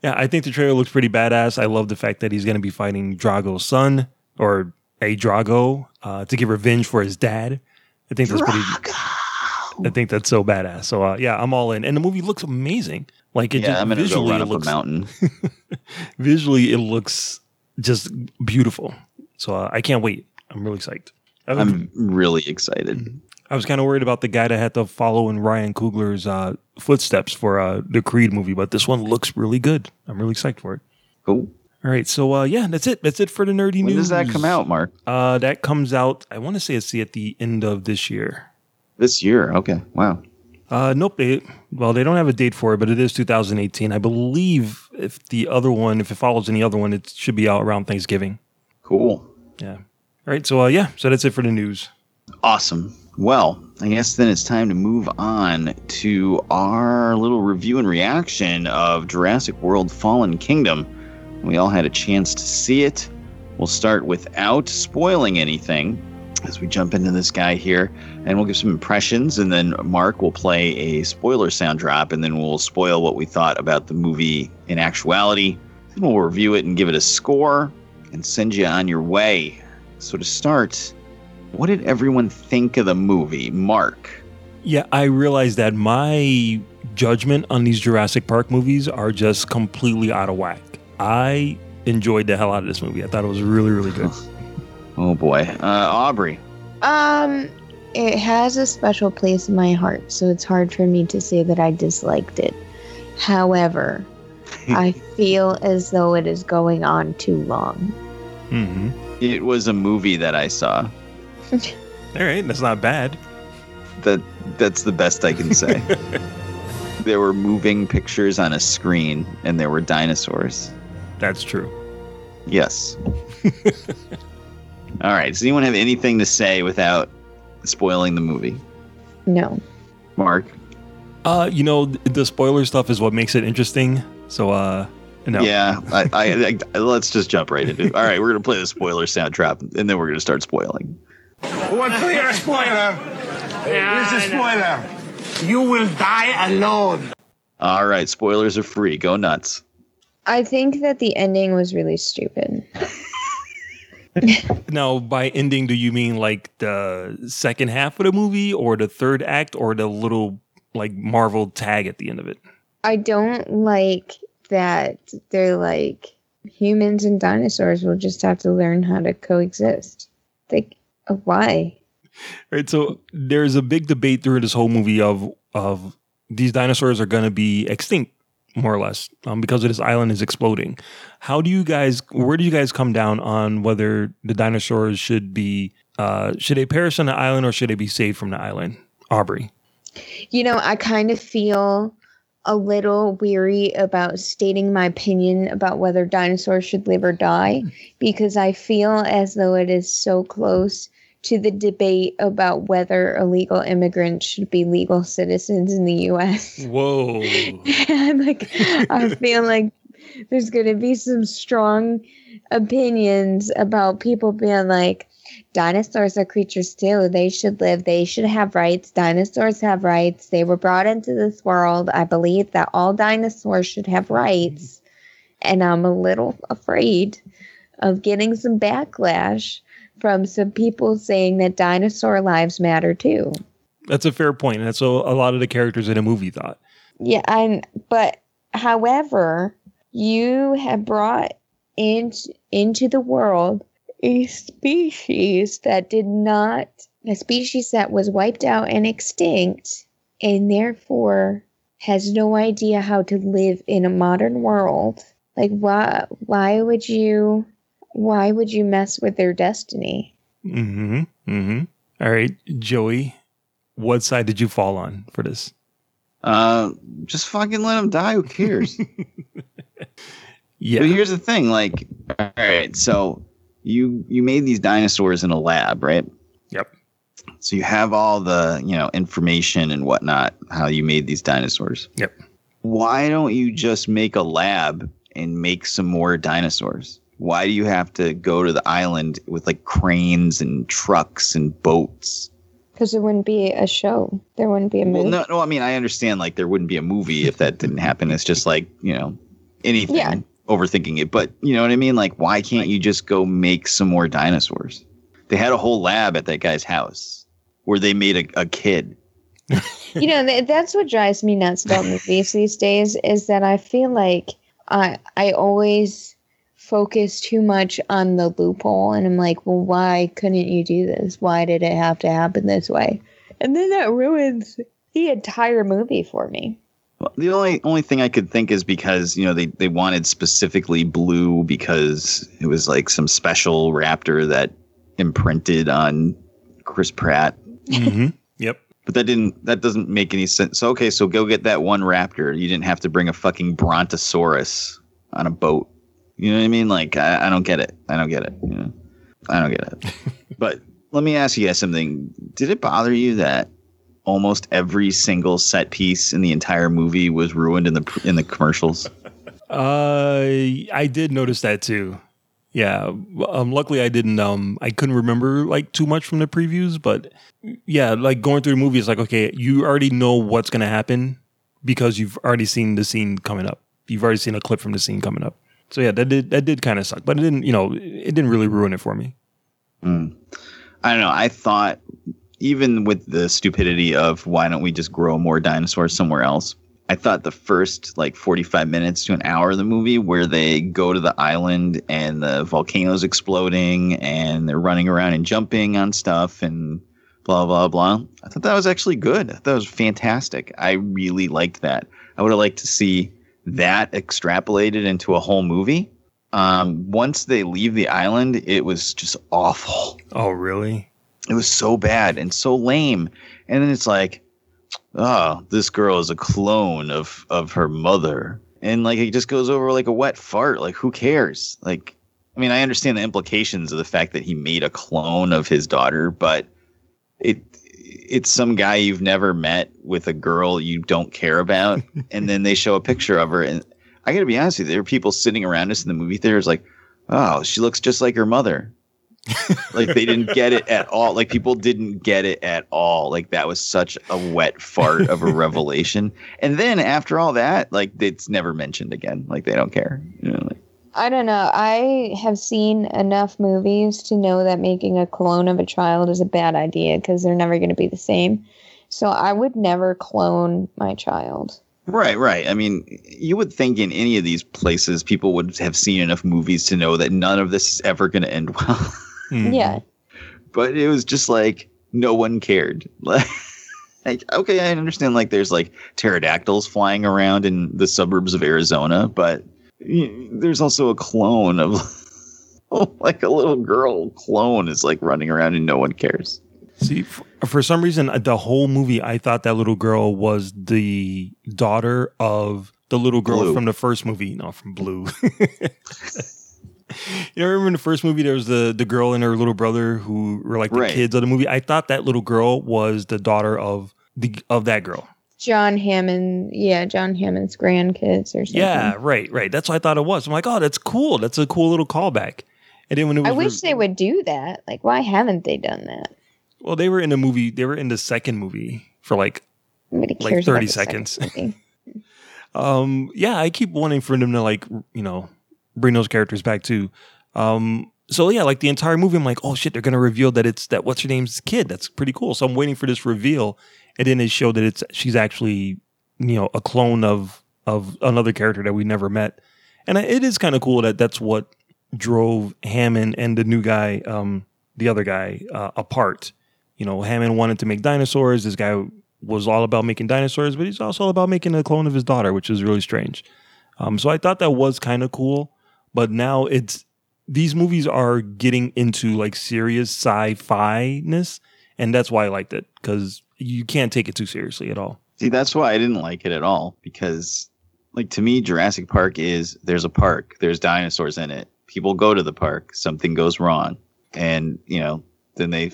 Yeah, I think the trailer looks pretty badass. I love the fact that he's going to be fighting Drago's son or a Drago uh, to get revenge for his dad. I think that's pretty. I think that's so badass. So uh, yeah, I'm all in, and the movie looks amazing. Like it yeah, just I'm gonna go visually run it up looks a mountain. visually it looks just beautiful. So uh, I can't wait. I'm really psyched. Was, I'm really excited. I was kind of worried about the guy that had to follow in Ryan Coogler's uh, footsteps for uh, the Creed movie, but this one looks really good. I'm really psyched for it. Cool. All right, so uh, yeah, that's it. That's it for the nerdy When news. does that come out, Mark? Uh, that comes out. I want to say it's at the end of this year. This year. Okay. Wow. Uh, nope. They, well, they don't have a date for it, but it is 2018. I believe if the other one, if it follows any other one, it should be out around Thanksgiving. Cool. Yeah. All right. So uh, yeah. So that's it for the news. Awesome. Well, I guess then it's time to move on to our little review and reaction of Jurassic World Fallen Kingdom. We all had a chance to see it. We'll start without spoiling anything as we jump into this guy here, and we'll give some impressions, and then Mark will play a spoiler sound drop, and then we'll spoil what we thought about the movie in actuality. Then we'll review it and give it a score and send you on your way. So to start, what did everyone think of the movie? Mark. Yeah, I realized that my judgment on these Jurassic Park movies are just completely out of whack. I enjoyed the hell out of this movie. I thought it was really, really good. Oh boy. Uh, Aubrey. Um, it has a special place in my heart, so it's hard for me to say that I disliked it. However, I feel as though it is going on too long. hmm It was a movie that I saw. All right, that's not bad. That that's the best I can say. there were moving pictures on a screen and there were dinosaurs. That's true. Yes. All right. Does anyone have anything to say without spoiling the movie? No. Mark. Uh, you know, the spoiler stuff is what makes it interesting. So, uh, no. Yeah. I, I, I, let's just jump right into it. All right. We're gonna play the spoiler sound trap and then we're gonna start spoiling. One clear spoiler. Here's a spoiler. You will die alone. All right. Spoilers are free. Go nuts. I think that the ending was really stupid. Now, by ending, do you mean like the second half of the movie, or the third act, or the little like Marvel tag at the end of it? I don't like that they're like humans and dinosaurs will just have to learn how to coexist. Like, uh, why? Right. So there's a big debate through this whole movie of of these dinosaurs are going to be extinct, more or less, um, because this island is exploding. How do you guys? Where do you guys come down on whether the dinosaurs should be uh, should they perish on the island or should they be saved from the island? Aubrey. You know, I kind of feel a little weary about stating my opinion about whether dinosaurs should live or die because I feel as though it is so close to the debate about whether illegal immigrants should be legal citizens in the US. Whoa. and like I feel like there's going to be some strong opinions about people being like dinosaurs are creatures too. They should live. They should have rights. Dinosaurs have rights. They were brought into this world. I believe that all dinosaurs should have rights. And I'm a little afraid of getting some backlash from some people saying that dinosaur lives matter too. That's a fair point. And that's what a lot of the characters in a movie thought. Yeah, and but however, you have brought in, into the world a species that did not a species that was wiped out and extinct and therefore has no idea how to live in a modern world. Like why why would you why would you mess with their destiny? Mm-hmm. Mm-hmm. All right, Joey, what side did you fall on for this? Uh, just fucking let them die. Who cares? Yeah. But here's the thing, like, all right, so you you made these dinosaurs in a lab, right? Yep. So you have all the you know information and whatnot how you made these dinosaurs. Yep. Why don't you just make a lab and make some more dinosaurs? Why do you have to go to the island with like cranes and trucks and boats? Because there wouldn't be a show. There wouldn't be a Well, movie. no, no. I mean, I understand like there wouldn't be a movie if that didn't happen. It's just like you know anything. Yeah. Overthinking it, but you know what I mean. Like, why can't you just go make some more dinosaurs? They had a whole lab at that guy's house where they made a, a kid. you know th- that's what drives me nuts about movies these days is that i feel like i i always focus too much on the loophole and i'm like well why couldn't you do this why did it have to happen this way and then that ruins the entire movie for me Well, the only only thing I could think is because you know they they wanted specifically blue because it was like some special raptor that imprinted on Chris Pratt. Mm-hmm. Yep. But that didn't that doesn't make any sense. So okay, so go get that one raptor. You didn't have to bring a fucking brontosaurus on a boat. You know what I mean? Like I, I don't get it. I don't get it. You know? I don't get it. but let me ask you guys something. Did it bother you that almost every single set piece in the entire movie was ruined in the in the commercials? Uh, I did notice that too. Yeah. Um, luckily, I didn't. Um, I couldn't remember like too much from the previews, but yeah, like going through the movie, it's like okay, you already know what's gonna happen because you've already seen the scene coming up. You've already seen a clip from the scene coming up. So yeah, that did that did kind of suck, but it didn't. You know, it didn't really ruin it for me. Mm. I don't know. I thought even with the stupidity of why don't we just grow more dinosaurs somewhere else? I thought the first like 45 minutes to an hour of the movie where they go to the island and the volcano's exploding and they're running around and jumping on stuff and blah blah blah. I thought that was actually good. I thought that was fantastic. I really liked that. I would have liked to see that extrapolated into a whole movie. Um, once they leave the island, it was just awful. Oh, really? It was so bad and so lame. And then it's like, oh, this girl is a clone of of her mother, and like it just goes over like a wet fart. Like who cares? Like, I mean, I understand the implications of the fact that he made a clone of his daughter, but it it's some guy you've never met with a girl you don't care about, and then they show a picture of her, and I got to be honest with you, there are people sitting around us in the movie theaters like, oh, she looks just like her mother. Like they didn't get it at all. Like people didn't get it at all. Like that was such a wet fart of a revelation. And then after all that like it's never mentioned again. Like they don't care you know like I don't know. I have seen enough movies to know that making a clone of a child is a bad idea because they're never going to be the same. So I would never clone my child. right right i mean you would think in any of these places people would have seen enough movies to know that none of this is ever going to end well mm-hmm. Yeah. but it was just like no one cared like like okay i understand like there's like pterodactyls flying around in the suburbs of arizona but y- there's also a clone of like a little girl clone is like running around and no one cares See, f- for some reason, uh, the whole movie, I thought that little girl was the daughter of the little girl Blue. from the first movie. not from Blue. you know, remember in the first movie, there was the the girl and her little brother who were like the Right. kids of the movie. I thought that little girl was the daughter of the of that girl. John Hammond, yeah, John Hammond's grandkids or something. Yeah, right, right. That's what I thought it was. I'm like, oh, that's cool. That's a cool little callback. And then when it was I wish re- they would do that. Like, why haven't they done that? well, they were in a movie. They were in the second movie for like Nobody like 30 seconds. Um, yeah, I keep wanting for them to like, you know, bring those characters back too. Um, so yeah, like the entire movie, I'm like, oh shit, they're gonna reveal that it's that what's her name's kid. That's pretty cool. So I'm waiting for this reveal, and then they show that it's she's actually you know a clone of of another character that we never met, and it is kind of cool that that's what drove Hammond and the new guy, um, the other guy, uh, apart. You know, Hammond wanted to make dinosaurs. This guy was all about making dinosaurs, but he's also all about making a clone of his daughter, which is really strange. Um, so I thought that was kind of cool, but now it's these movies are getting into like serious sci-fi ness, and that's why I liked it because you can't take it too seriously at all. See, that's why I didn't like it at all because, like, to me, Jurassic Park is there's a park, there's dinosaurs in it. People go to the park, something goes wrong, and you know, then they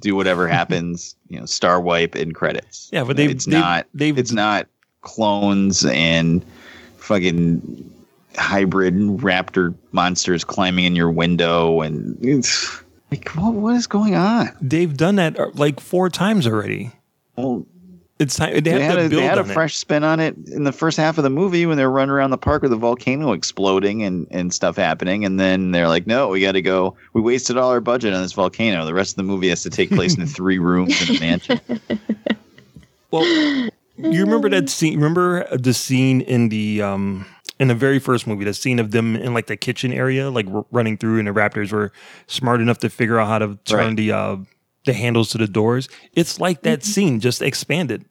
do whatever happens. You know, star wipe and credits. Yeah, but they it's they've- not they've- it's not clones and fucking hybrid raptor monsters climbing in your window and it's like what, what is going on? They've done that uh, like four times already. Well, it's time they, They, had, a, build they had a on it. fresh spin on it in the first half of the movie when they're running around the park with the volcano exploding and, and stuff happening. And then they're like, no, we got to go. We wasted all our budget on this volcano. The rest of the movie has to take place in three rooms in a mansion. Well, you remember that scene? Remember the scene in the um in the very first movie, the scene of them in like the kitchen area, like r- running through, and the Raptors were smart enough to figure out how to turn Right. the uh the handles to the doors. It's like that mm-hmm. scene just expanded.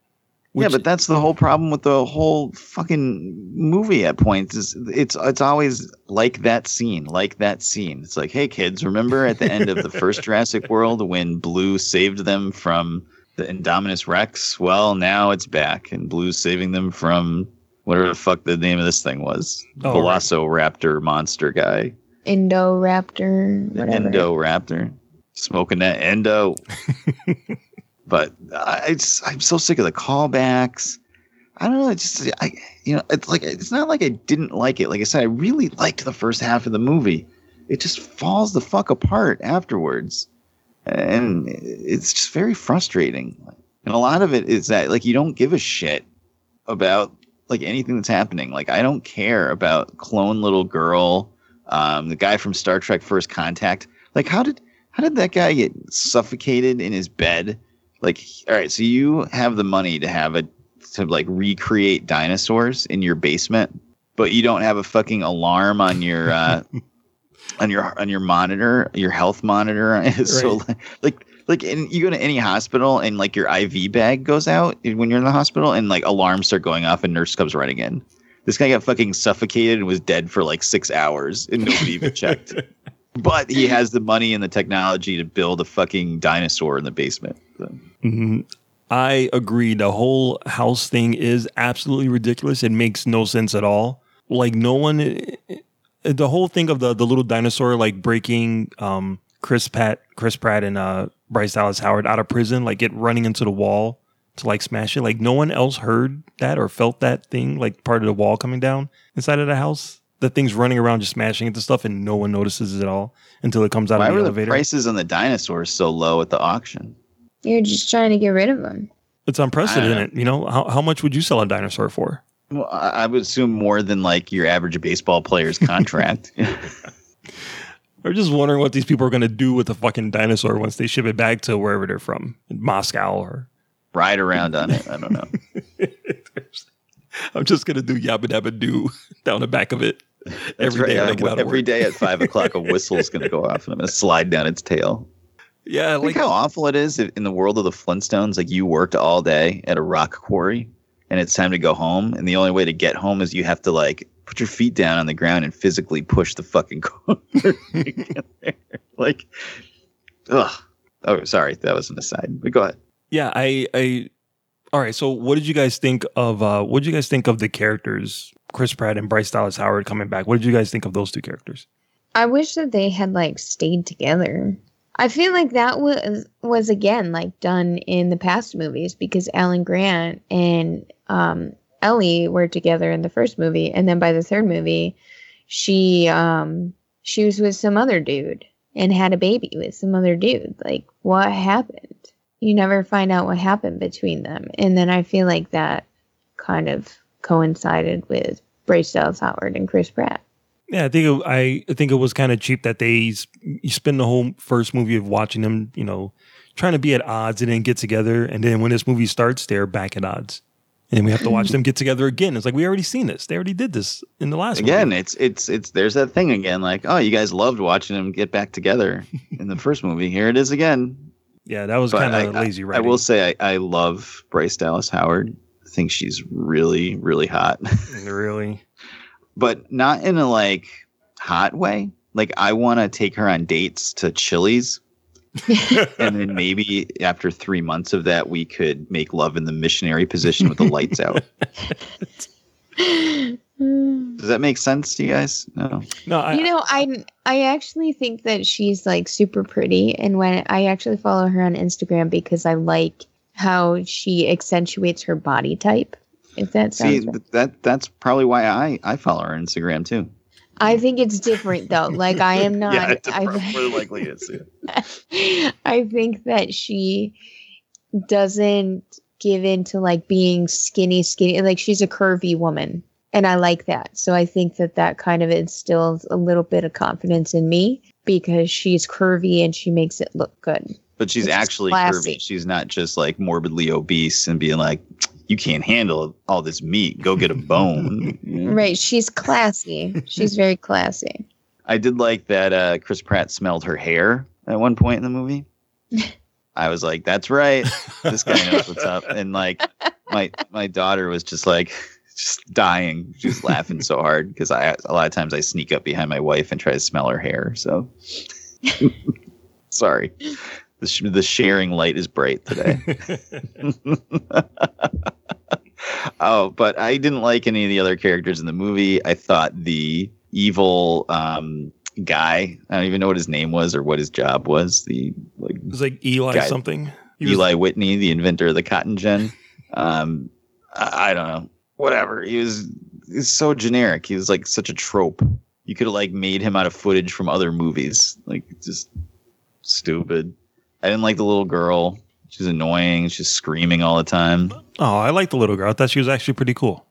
yeah, but that's the whole problem with the whole fucking movie at points is it's it's always like that scene, like that scene. It's like, hey kids, remember at the end of the first Jurassic World when Blue saved them from the Indominus Rex? Well, now it's back, and Blue's saving them from whatever the fuck the name of this thing was. Oh, right. Monster guy. Indoraptor, The whatever. Endoraptor. Smoking that endo. but I, I'm so sick of the callbacks. I don't know. It's just, I, you know, it's like, it's not like I didn't like it. Like I said, I really liked the first half of the movie. It just falls the fuck apart afterwards. And it's just very frustrating. And a lot of it is that, like, you don't give a shit about like anything that's happening. Like I don't care about clone little girl, um, the guy from Star Trek First Contact. Like how did how did that guy get suffocated in his bed? Like all right, so you have the money to have a to like recreate dinosaurs in your basement, but you don't have a fucking alarm on your uh on your on your monitor, your health monitor. so like like and you go to any hospital and like your IV bag goes out when you're in the hospital and like alarms start going off and nurse comes running in. This guy got fucking suffocated and was dead for like six hours and nobody even checked. But he has the money and the technology to build a fucking dinosaur in the basement. So, Mhm. I agree. The whole house thing is absolutely ridiculous. It makes no sense at all. Like no one, the whole thing of the the little dinosaur like breaking um Chris Pratt, Chris Pratt and uh Bryce Dallas Howard out of prison, like it running into the wall to like smash it. Like no one else heard that or felt that thing, like part of the wall coming down inside of the house. The thing's running around just smashing into stuff, and no one notices it at all until it comes out why of the were the prices on the dinosaurs so low at the auction? You're just trying to get rid of them. It's unprecedented. You know how how much would you sell a dinosaur for? Well, I I would assume more than like your average baseball player's contract. I'm just wondering what these people are going to do with the fucking dinosaur once they ship it back to wherever they're from, in Moscow or. Ride around on it. I don't know. I'm just going to do yabba dabba do down the back of it every day right, I yeah, of work. day at five o'clock, a whistle is going to go off, and I'm going to slide down its tail. Yeah, Think how awful it is if, in the world of the Flintstones. Like you worked all day at a rock quarry, and it's time to go home, and the only way to get home is you have to like put your feet down on the ground and physically push the fucking corner. to get there. like, ugh. Oh, sorry, that was an aside. But go ahead. Yeah, I, I. All right. So, what did you guys think of? uh What did you guys think of the characters, Chris Pratt and Bryce Dallas Howard coming back? What did you guys think of those two characters? I wish that they had like stayed together. I feel like that was was again like done in the past movies because Alan Grant and um, Ellie were together in the first movie, and then by the third movie, she um, she was with some other dude and had a baby with some other dude. Like, what happened? You never find out what happened between them, and then I feel like that kind of coincided with Bryce Dallas Howard and Chris Pratt. Yeah, I think it, I I think it was kind of cheap that they you spend the whole first movie of watching them, you know, trying to be at odds and then get together, and then when this movie starts, they're back at odds, and we have to watch them get together again. It's like we already seen this; they already did this in the last one. Again, movie. it's it's it's there's that thing again. Like, oh, you guys loved watching them get back together in the first movie. Here it is again. Yeah, that was kind of lazy I, I will say I, I love Bryce Dallas Howard. I think she's really really hot, really. but not in a like hot way. Like I want to take her on dates to Chili's. and then maybe after three months of that, we could make love in the missionary position with the lights out. Does that make sense to you guys? No. No, I, you know, I I actually think that she's like super pretty, and when I actually follow her on Instagram because I like how she accentuates her body type. If that sounds See, right. that that's probably why I I follow her on Instagram too. I think it's different though. Like I am not. yeah, it's I, more likely is. yeah. I think that she doesn't give in to like being skinny, skinny. Like she's a curvy woman, and I like that. So I think that that kind of instills a little bit of confidence in me because she's curvy and she makes it look good. But she's Which actually classy. curvy. She's not just like morbidly obese and being like, "You can't handle all this meat. Go get a bone." Right? She's classy. She's very classy. I did like that uh, Chris Pratt smelled her hair at one point in the movie. I was like, "That's right. This guy knows what's up." And like, my my daughter was just like, just dying, just laughing so hard because I a lot of times I sneak up behind my wife and try to smell her hair. So, sorry, the sh- the sharing light is bright today. oh, but I didn't like any of the other characters in the movie. I thought the evil um, guy, I don't even know what his name was or what his job was. The like It was like Eli Guy- something. He was- Eli Whitney, the inventor of the cotton gin. Um, I, I don't know. Whatever. He was he's so generic. He was like such a trope. You could have like made him out of footage from other movies. Like just stupid. I didn't like the little girl. She's annoying. She's screaming all the time. Oh, I like the little girl. I thought she was actually pretty cool.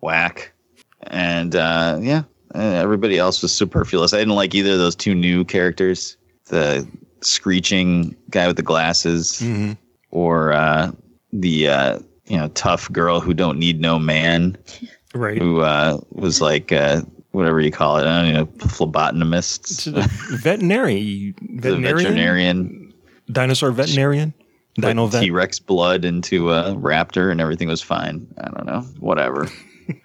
Whack. And uh, yeah, uh, everybody else was superfluous. I didn't like either of those two new characters. The screeching guy with the glasses, Mm-hmm. or uh, the uh, you know tough girl who don't need no man, Right. who uh, was like uh, whatever you call it. I don't know, phlebotomist, veterinary, veterinarian, veterinarian, dinosaur veterinarian, dino vet. T Rex blood into a raptor, and everything was fine. I don't know, whatever.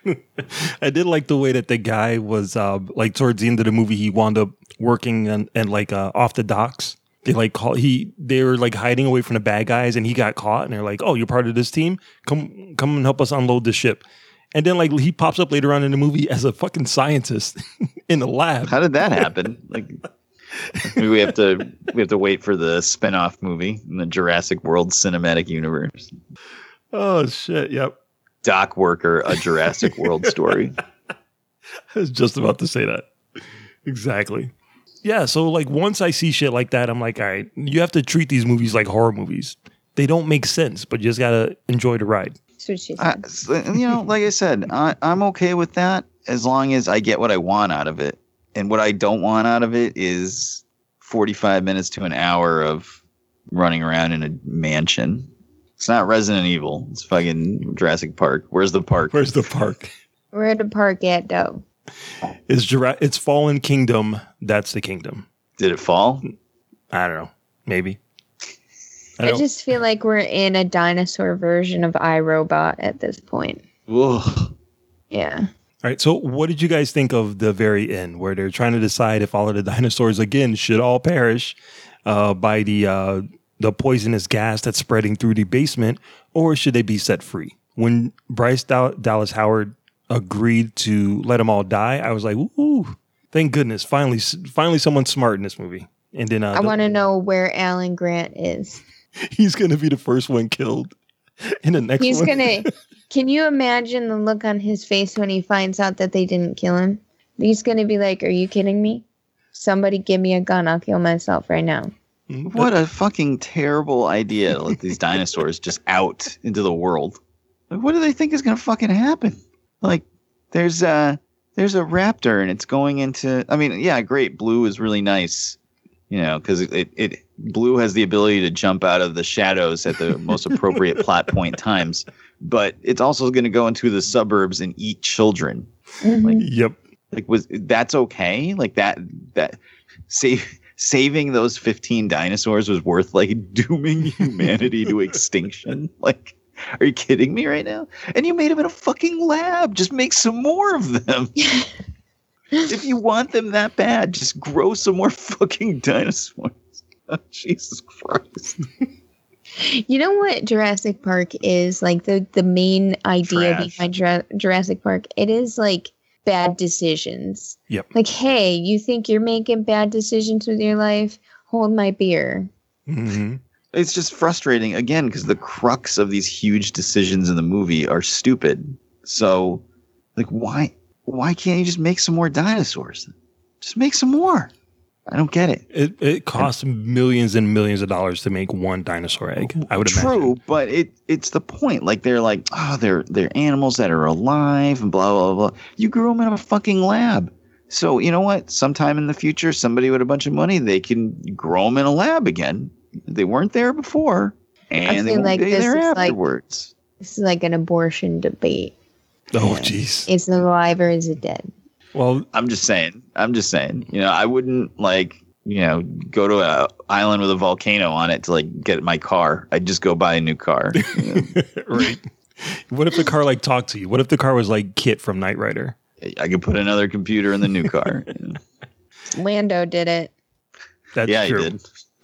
I did like the way that the guy was uh, like towards the end of the movie, he wound up working and, and like uh, off the docks. They like call he they were like hiding away from the bad guys, and he got caught. And they're like, "Oh, you're part of this team. Come come and help us unload the ship." And then like he pops up later on in the movie as a fucking scientist in the lab. How did that happen? Like maybe we have to we have to wait for the spin-off movie in the Jurassic World cinematic universe. Oh shit! Yep, Doc Worker, a Jurassic World story. I was just about to say that. Exactly. Yeah, so like once I see shit like that, I'm like, all right, you have to treat these movies like horror movies. They don't make sense, but you just gotta enjoy the ride. That's what she I, said. so, uh, you know, like I said, I, I'm okay with that as long as I get what I want out of it. And what I don't want out of it is 45 minutes to an hour of running around in a mansion. It's not Resident Evil. It's fucking Jurassic Park. Where's the park? Where's the park? We're at the park at though. Is Jura- it's Fallen Kingdom? That's the kingdom. Did it fall? I don't know. Maybe. I I, just feel like we're in a dinosaur version of iRobot at this point. Ugh. Yeah. all right. So, what did you guys think of the very end, where they're trying to decide if all of the dinosaurs again should all perish uh, by the uh, the poisonous gas that's spreading through the basement, or should they be set free? When Bryce Dal- Dallas Howard agreed to let them all die, I was like, "Ooh, thank goodness! Finally, finally, someone smart in this movie." And then uh, I want to know where Alan Grant is. he's going to be the first one killed in the next He's one. gonna. Can you imagine the look on his face when he finds out that they didn't kill him? He's gonna be like, "Are you kidding me? Somebody give me a gun. I'll kill myself right now." What a fucking terrible idea to let these dinosaurs just out into the world. Like, what do they think is gonna fucking happen? Like, there's a there's a raptor and it's going into. I mean, yeah, great. Blue is really nice, you know, because it, it, it blue has the ability to jump out of the shadows at the most appropriate plot point times, but it's also going to go into the suburbs and eat children. Mm-hmm. Like, Yep. like was that's okay? Like that that save saving those 15 dinosaurs was worth like dooming humanity to extinction? Like are you kidding me right now? And you made them in a fucking lab. Just make some more of them. if you want them that bad, just grow some more fucking dinosaurs. Oh, Jesus Christ. You know what Jurassic Park is like the the main idea Trash. behind Jura- Jurassic Park. It is like bad decisions. Yep. Like, hey, you think you're making bad decisions with your life? Hold my beer. hmm It's just frustrating again because the crux of these huge decisions in the movie are stupid. So, like, why why can't you just make some more dinosaurs? Just make some more. I don't get it. It it costs millions and millions of dollars to make one dinosaur egg. I would imagine. True, but it it's the point. Like they're like, oh, they're they're animals that are alive and blah blah blah. You grew them in a fucking lab. So you know what? Sometime in the future, somebody with a bunch of money, they can grow them in a lab again. They weren't there before, and they feel won't like be this there is like- afterwards. This is like an abortion debate. Oh, jeez. Is it alive or is it dead? Well, I'm just saying. I'm just saying. You know, I wouldn't like you know go to a island with a volcano on it to like get my car. I'd just go buy a new car. right. What if the car like talked to you? What if the car was like KITT from Knight Rider? I could put another computer in the new car. you know. Lando did it. That's yeah, true. he did.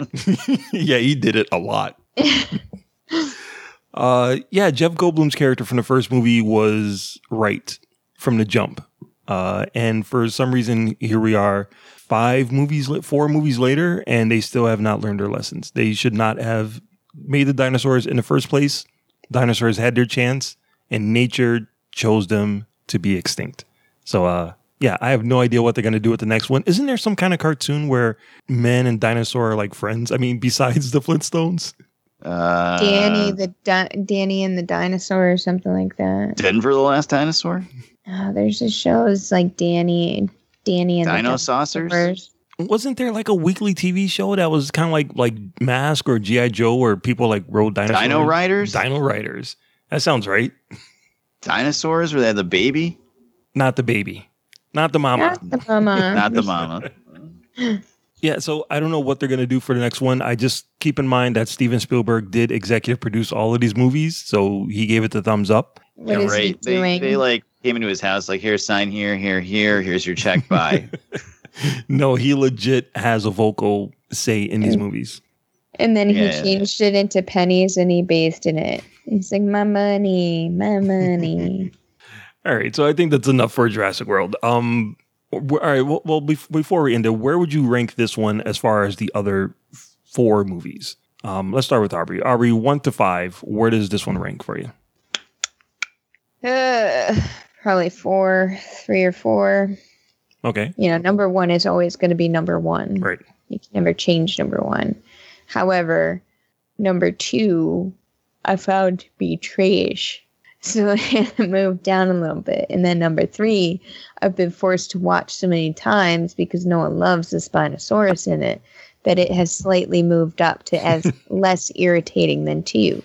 yeah, he did it a lot. uh, yeah, Jeff Goldblum's character from the first movie was right from the jump. Uh, and for some reason, here we are, five movies, four movies later, and they still have not learned their lessons. They should not have made the dinosaurs in the first place. Dinosaurs had their chance, and nature chose them to be extinct. So, uh, yeah, I have no idea what they're going to do with the next one. Isn't there some kind of cartoon where men and dinosaur are like friends? I mean, besides the Flintstones? Uh, Danny the di- Danny and the dinosaur or something like that. Denver, the last dinosaur. Oh, there's a show it's like Danny Danny and Dino the saucers? Wasn't there like a weekly TV show that was kind of like like Mask or GI Joe where people like rode dinosaurs? Dino Riders? Dino Riders. That sounds right. Dinosaurs where they had the baby, Not the baby, not the mama. Not the mama. not the mama. Yeah, so I don't know what they're going to do for the next one. I just keep in mind that Steven Spielberg did executive produce all of these movies, so he gave it the thumbs up. What is he They, doing? they like came into his house like, here, sign here, here, here. Here's your check. Bye. No, he legit has a vocal say in these movies. and then he Yeah. changed it into pennies and he based in it. He's like, my money, my money. All right, so I think that's enough for Jurassic World. Um, all right, well, well bef- before we end it, where would you rank this one as far as the other four movies? Um, let's start with Aubrey. Aubrey, one to five, where does this one rank for you? Uh, probably four, three or four. Okay, You know, number one is always going to be number one. right. You can never change number one. However, number two, I found to be trash. So I had to move down a little bit. And then number three, I've been forced to watch so many times because no one loves the Spinosaurus in it that it has slightly moved up to as less irritating than two.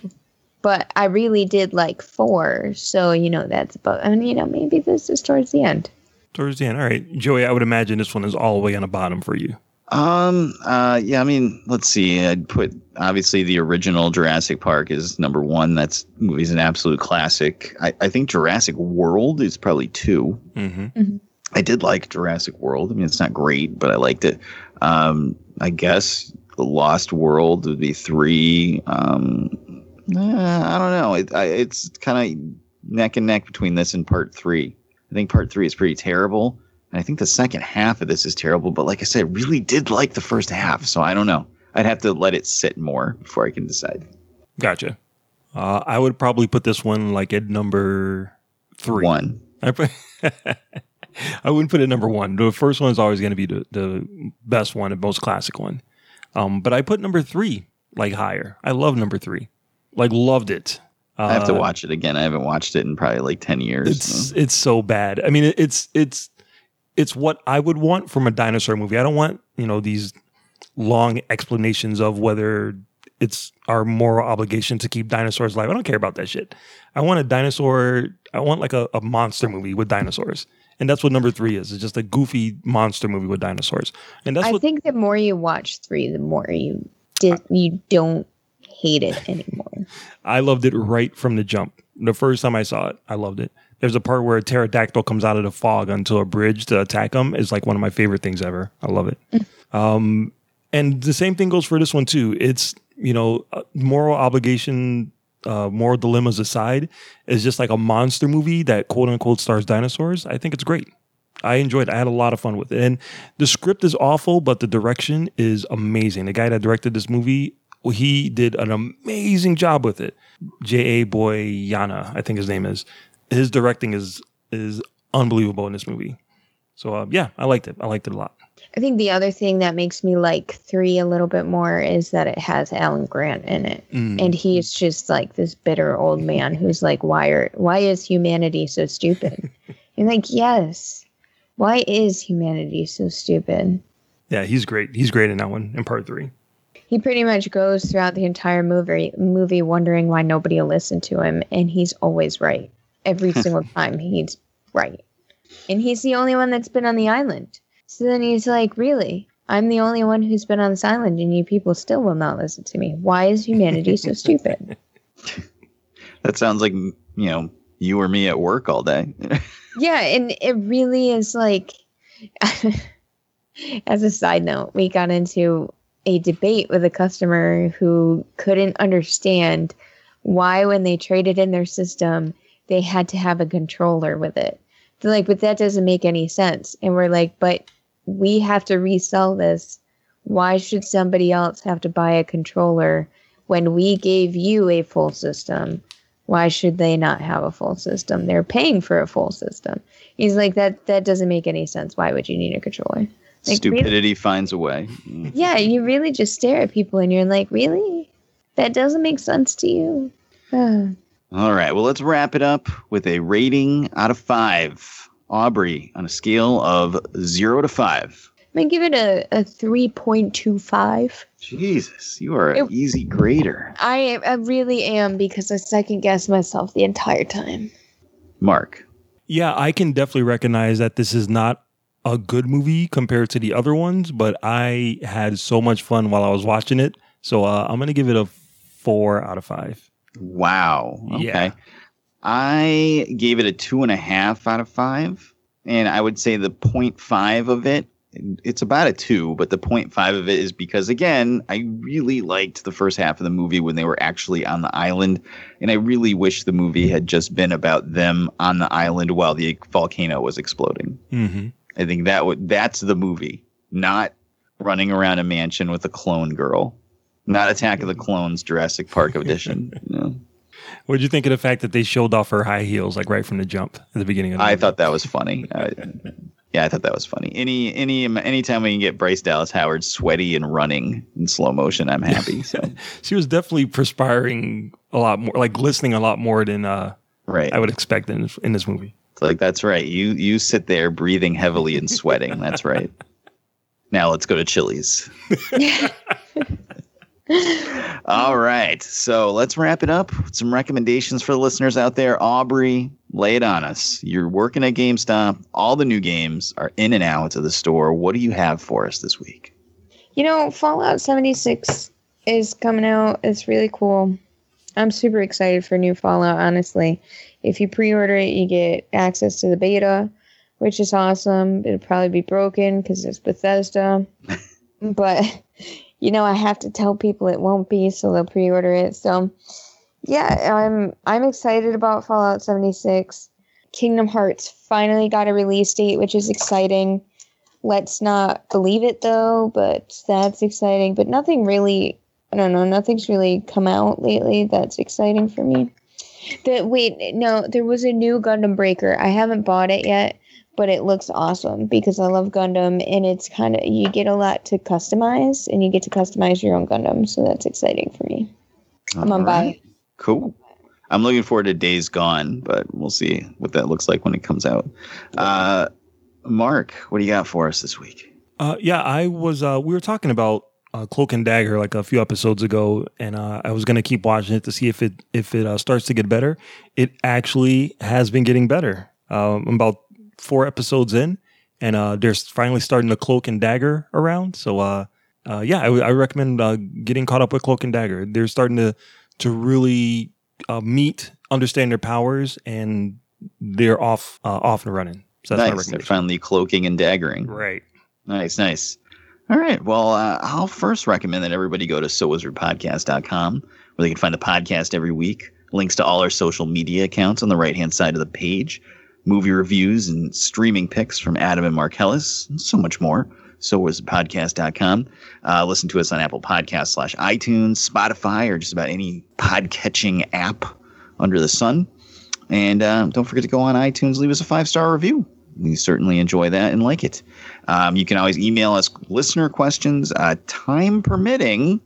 But I really did like four. So, you know, that's about, I mean, you know, maybe this is towards the end. Towards the end. All right, Joey, I would imagine this one is all the way on the bottom for you. Um. Uh. Yeah. I mean, let's see. I'd put obviously the original Jurassic Park is number one. That's movie's an absolute classic. I, I think Jurassic World is probably two. Mm-hmm. I did like Jurassic World. I mean, it's not great, but I liked it. Um. I guess the Lost World would be three. Um. eh, I don't know. It, I, it's kind of neck and neck between this and Part three. I think Part three is pretty terrible. And I think the second half of this is terrible, but like I said, I really did like the first half, so I don't know. I'd have to let it sit more before I can decide. Gotcha. Uh, I would probably put this one like at number three. One. I put. I wouldn't put it number one. The first one is always going to be the, the best one, the most classic one. Um, but I put number three like higher. I love number three. Like loved it. I have to Uh, watch it again. I haven't watched it in probably like ten years. It's it's so bad. I mean, it's it's it's what I would want from a dinosaur movie. I don't want you know these long explanations of whether it's our moral obligation to keep dinosaurs alive. I don't care about that shit. I want a dinosaur. I want like a, a monster movie with dinosaurs, and that's what number three is. It's just a goofy monster movie with dinosaurs, and that's I what think the more you watch three, the more you did you don't hate it anymore. I loved it right from the jump. The first time I saw it, I loved it. There's a part where a pterodactyl comes out of the fog onto a bridge to attack him. It's like one of my favorite things ever. I love it. um, and the same thing goes for this one too. It's you know uh, moral obligation, uh, moral dilemmas aside, is just like a monster movie that quote unquote stars dinosaurs. I think it's great. I enjoyed. it. I had a lot of fun with it, and the script is awful, but the direction is amazing. The guy that directed this movie, he did an amazing job with it. J. A. Bayona, I think his name is. His directing is is unbelievable in this movie. So uh, yeah, I liked it. I liked it a lot. I think the other thing that makes me like three a little bit more is that it has Alan Grant in it, Mm. and he's just like this bitter old man who's like, "Why are why is humanity so stupid?" and like, yes, why is humanity so stupid? Yeah, he's great. He's great in that one in part three. He pretty much goes throughout the entire movie movie wondering why nobody will listen to him, and he's always right every single time. He's right, and he's the only one that's been on the island. So then he's like, "Really? I'm the only one who's been on this island, and you people still will not listen to me. Why is humanity so stupid?" That sounds like you know you or me at work all day. Yeah, and it really is like, as a side note, we got into a debate with a customer who couldn't understand why, when they traded in their system, they had to have a controller with it. They're like, but that doesn't make any sense. And we're like, but we have to resell this. Why should somebody else have to buy a controller when we gave you a full system? Why should they not have a full system? They're paying for a full system. He's like that. That doesn't make any sense. Why would you need a controller? Like, really? Stupidity finds a way. Mm. Yeah, you really just stare at people and you're like, really? That doesn't make sense to you. All right. Well, let's wrap it up with a rating out of five. Aubrey, on a scale of zero to five. I'm gonna give it a, a three point two five. Jesus, you are an It- easy grader. I I really am because I second guess myself the entire time. Mark. Yeah, I can definitely recognize that this is not a good movie compared to the other ones, but I had so much fun while I was watching it. So uh, I'm gonna give it a four out of five. Wow. Okay. Yeah. I gave it a two and a half out of five. And I would say the 0.5 of it, it's about a two, but the 0.5 of it is because, again, I really liked the first half of the movie when they were actually on the island. And I really wish the movie had just been about them on the island while the volcano was exploding. Mm-hmm. I think that would that's the movie, not running around a mansion with a clone girl, not Attack of the Clones Jurassic Park edition. you know? What did you think of the fact that they showed off her high heels like right from the jump at the beginning of the I movie? thought that was funny. I, yeah, I thought that was funny. Any any anytime we can get Bryce Dallas Howard sweaty and running in slow motion, I'm happy. So she was definitely perspiring a lot more, like glistening a lot more than uh, right, I would expect in in this movie. It's like that's right. You you sit there breathing heavily and sweating. That's right. Now let's go to Chili's. All right. So let's wrap it up some recommendations for the listeners out there. Aubrey, lay it on us. You're working at GameStop. All the new games are in and out of the store. What do you have for us this week? You know, Fallout 76 is coming out. It's really cool. I'm super excited for new Fallout, honestly. If you pre order it, you get access to the beta, which is awesome. It'll probably be broken because it's Bethesda. but, you know, I have to tell people it won't be, so they'll pre order it. So, yeah, I'm I'm excited about Fallout 76. Kingdom Hearts finally got a release date, which is exciting. Let's not believe it though, but that's exciting. But nothing really, I don't know, nothing's really come out lately that's exciting for me. The wait, no, there was a new Gundam Breaker. I haven't bought it yet, but it looks awesome because I love Gundam and it's kind of you get a lot to customize and you get to customize your own Gundam, so that's exciting for me. I'm on buy. Cool. I'm looking forward to Days Gone, but we'll see what that looks like when it comes out. Uh, Mark, what do you got for us this week? Uh, yeah, I was. Uh, we were talking about uh, Cloak and Dagger like a few episodes ago, and uh, I was gonna keep watching it to see if it if it uh, starts to get better. It actually has been getting better. Um, I'm about four episodes in, and uh, they're finally starting the Cloak and Dagger around. So, uh, uh, yeah, I, recommend uh, getting caught up with Cloak and Dagger. They're starting to to really uh, meet, understand their powers, and they're off uh, off and running. So that's nice. They're finally cloaking and daggering. Right. Nice, nice. All right. Well, uh, I'll first recommend that everybody go to sowizardpodcast.com where they can find the podcast every week. Links to all our social media accounts on the right hand side of the page, movie reviews and streaming picks from Adam and Mark Ellis, and so much more. Sowizardpodcast.com. Uh, listen to us on Apple Podcasts slash iTunes, Spotify, or just about any podcatching app under the sun. And uh, don't forget to go on iTunes, leave us a five star review. We certainly enjoy that and like it. Um, you can always email us listener questions, uh, time permitting.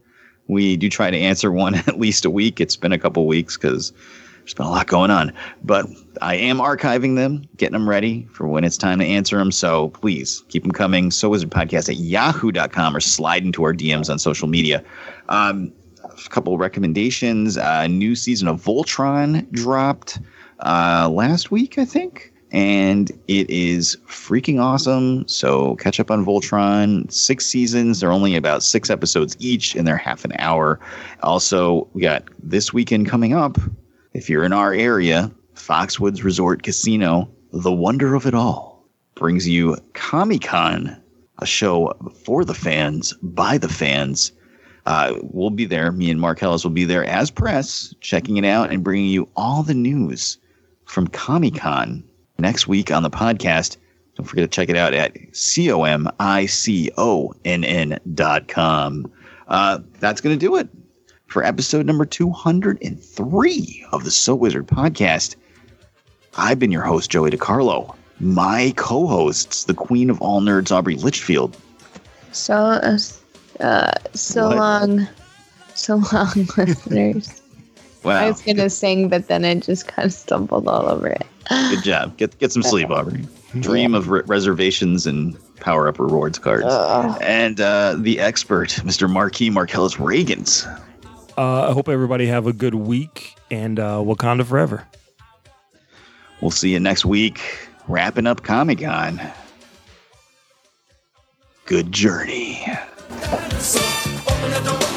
We do try to answer one at least a week. It's been a couple weeks because there's been a lot going on, but I am archiving them, getting them ready for when it's time to answer them. So please keep them coming. So wizard podcast at yahoo.com or slide into our DMs on social media. Um, a couple recommendations. A new season of Voltron dropped uh, last week, I think, and it is freaking awesome. So catch up on Voltron. Six seasons. They're only about six episodes each, and they're half an hour. Also, we got this weekend coming up. If you're in our area, Foxwoods Resort Casino, the wonder of it all, brings you Comic Con, a show for the fans, by the fans. Uh, we'll be there. Me and Mark Ellis will be there as press, checking it out and bringing you all the news from Comic Con next week on the podcast. Don't forget to check it out at C O M I C O N N dot com. Uh, that's going to do it for episode number 203 of the So Wizard podcast. I've been your host, Joey DiCarlo. My co hosts, the queen of all nerds, Aubrey Litchfield. So, uh, uh, so What? long, so long, listeners. Wow. I was gonna sing, but then I just kind of stumbled all over it. Good job. Get get some sleep, Aubrey. Dream of re- reservations and power up rewards cards. Ugh. And uh, the expert, Mr. Marquis Marcellus Reagans. Uh, I hope everybody have a good week and uh, Wakanda forever. We'll see you next week, wrapping up Comic Con. Good journey. So open the door.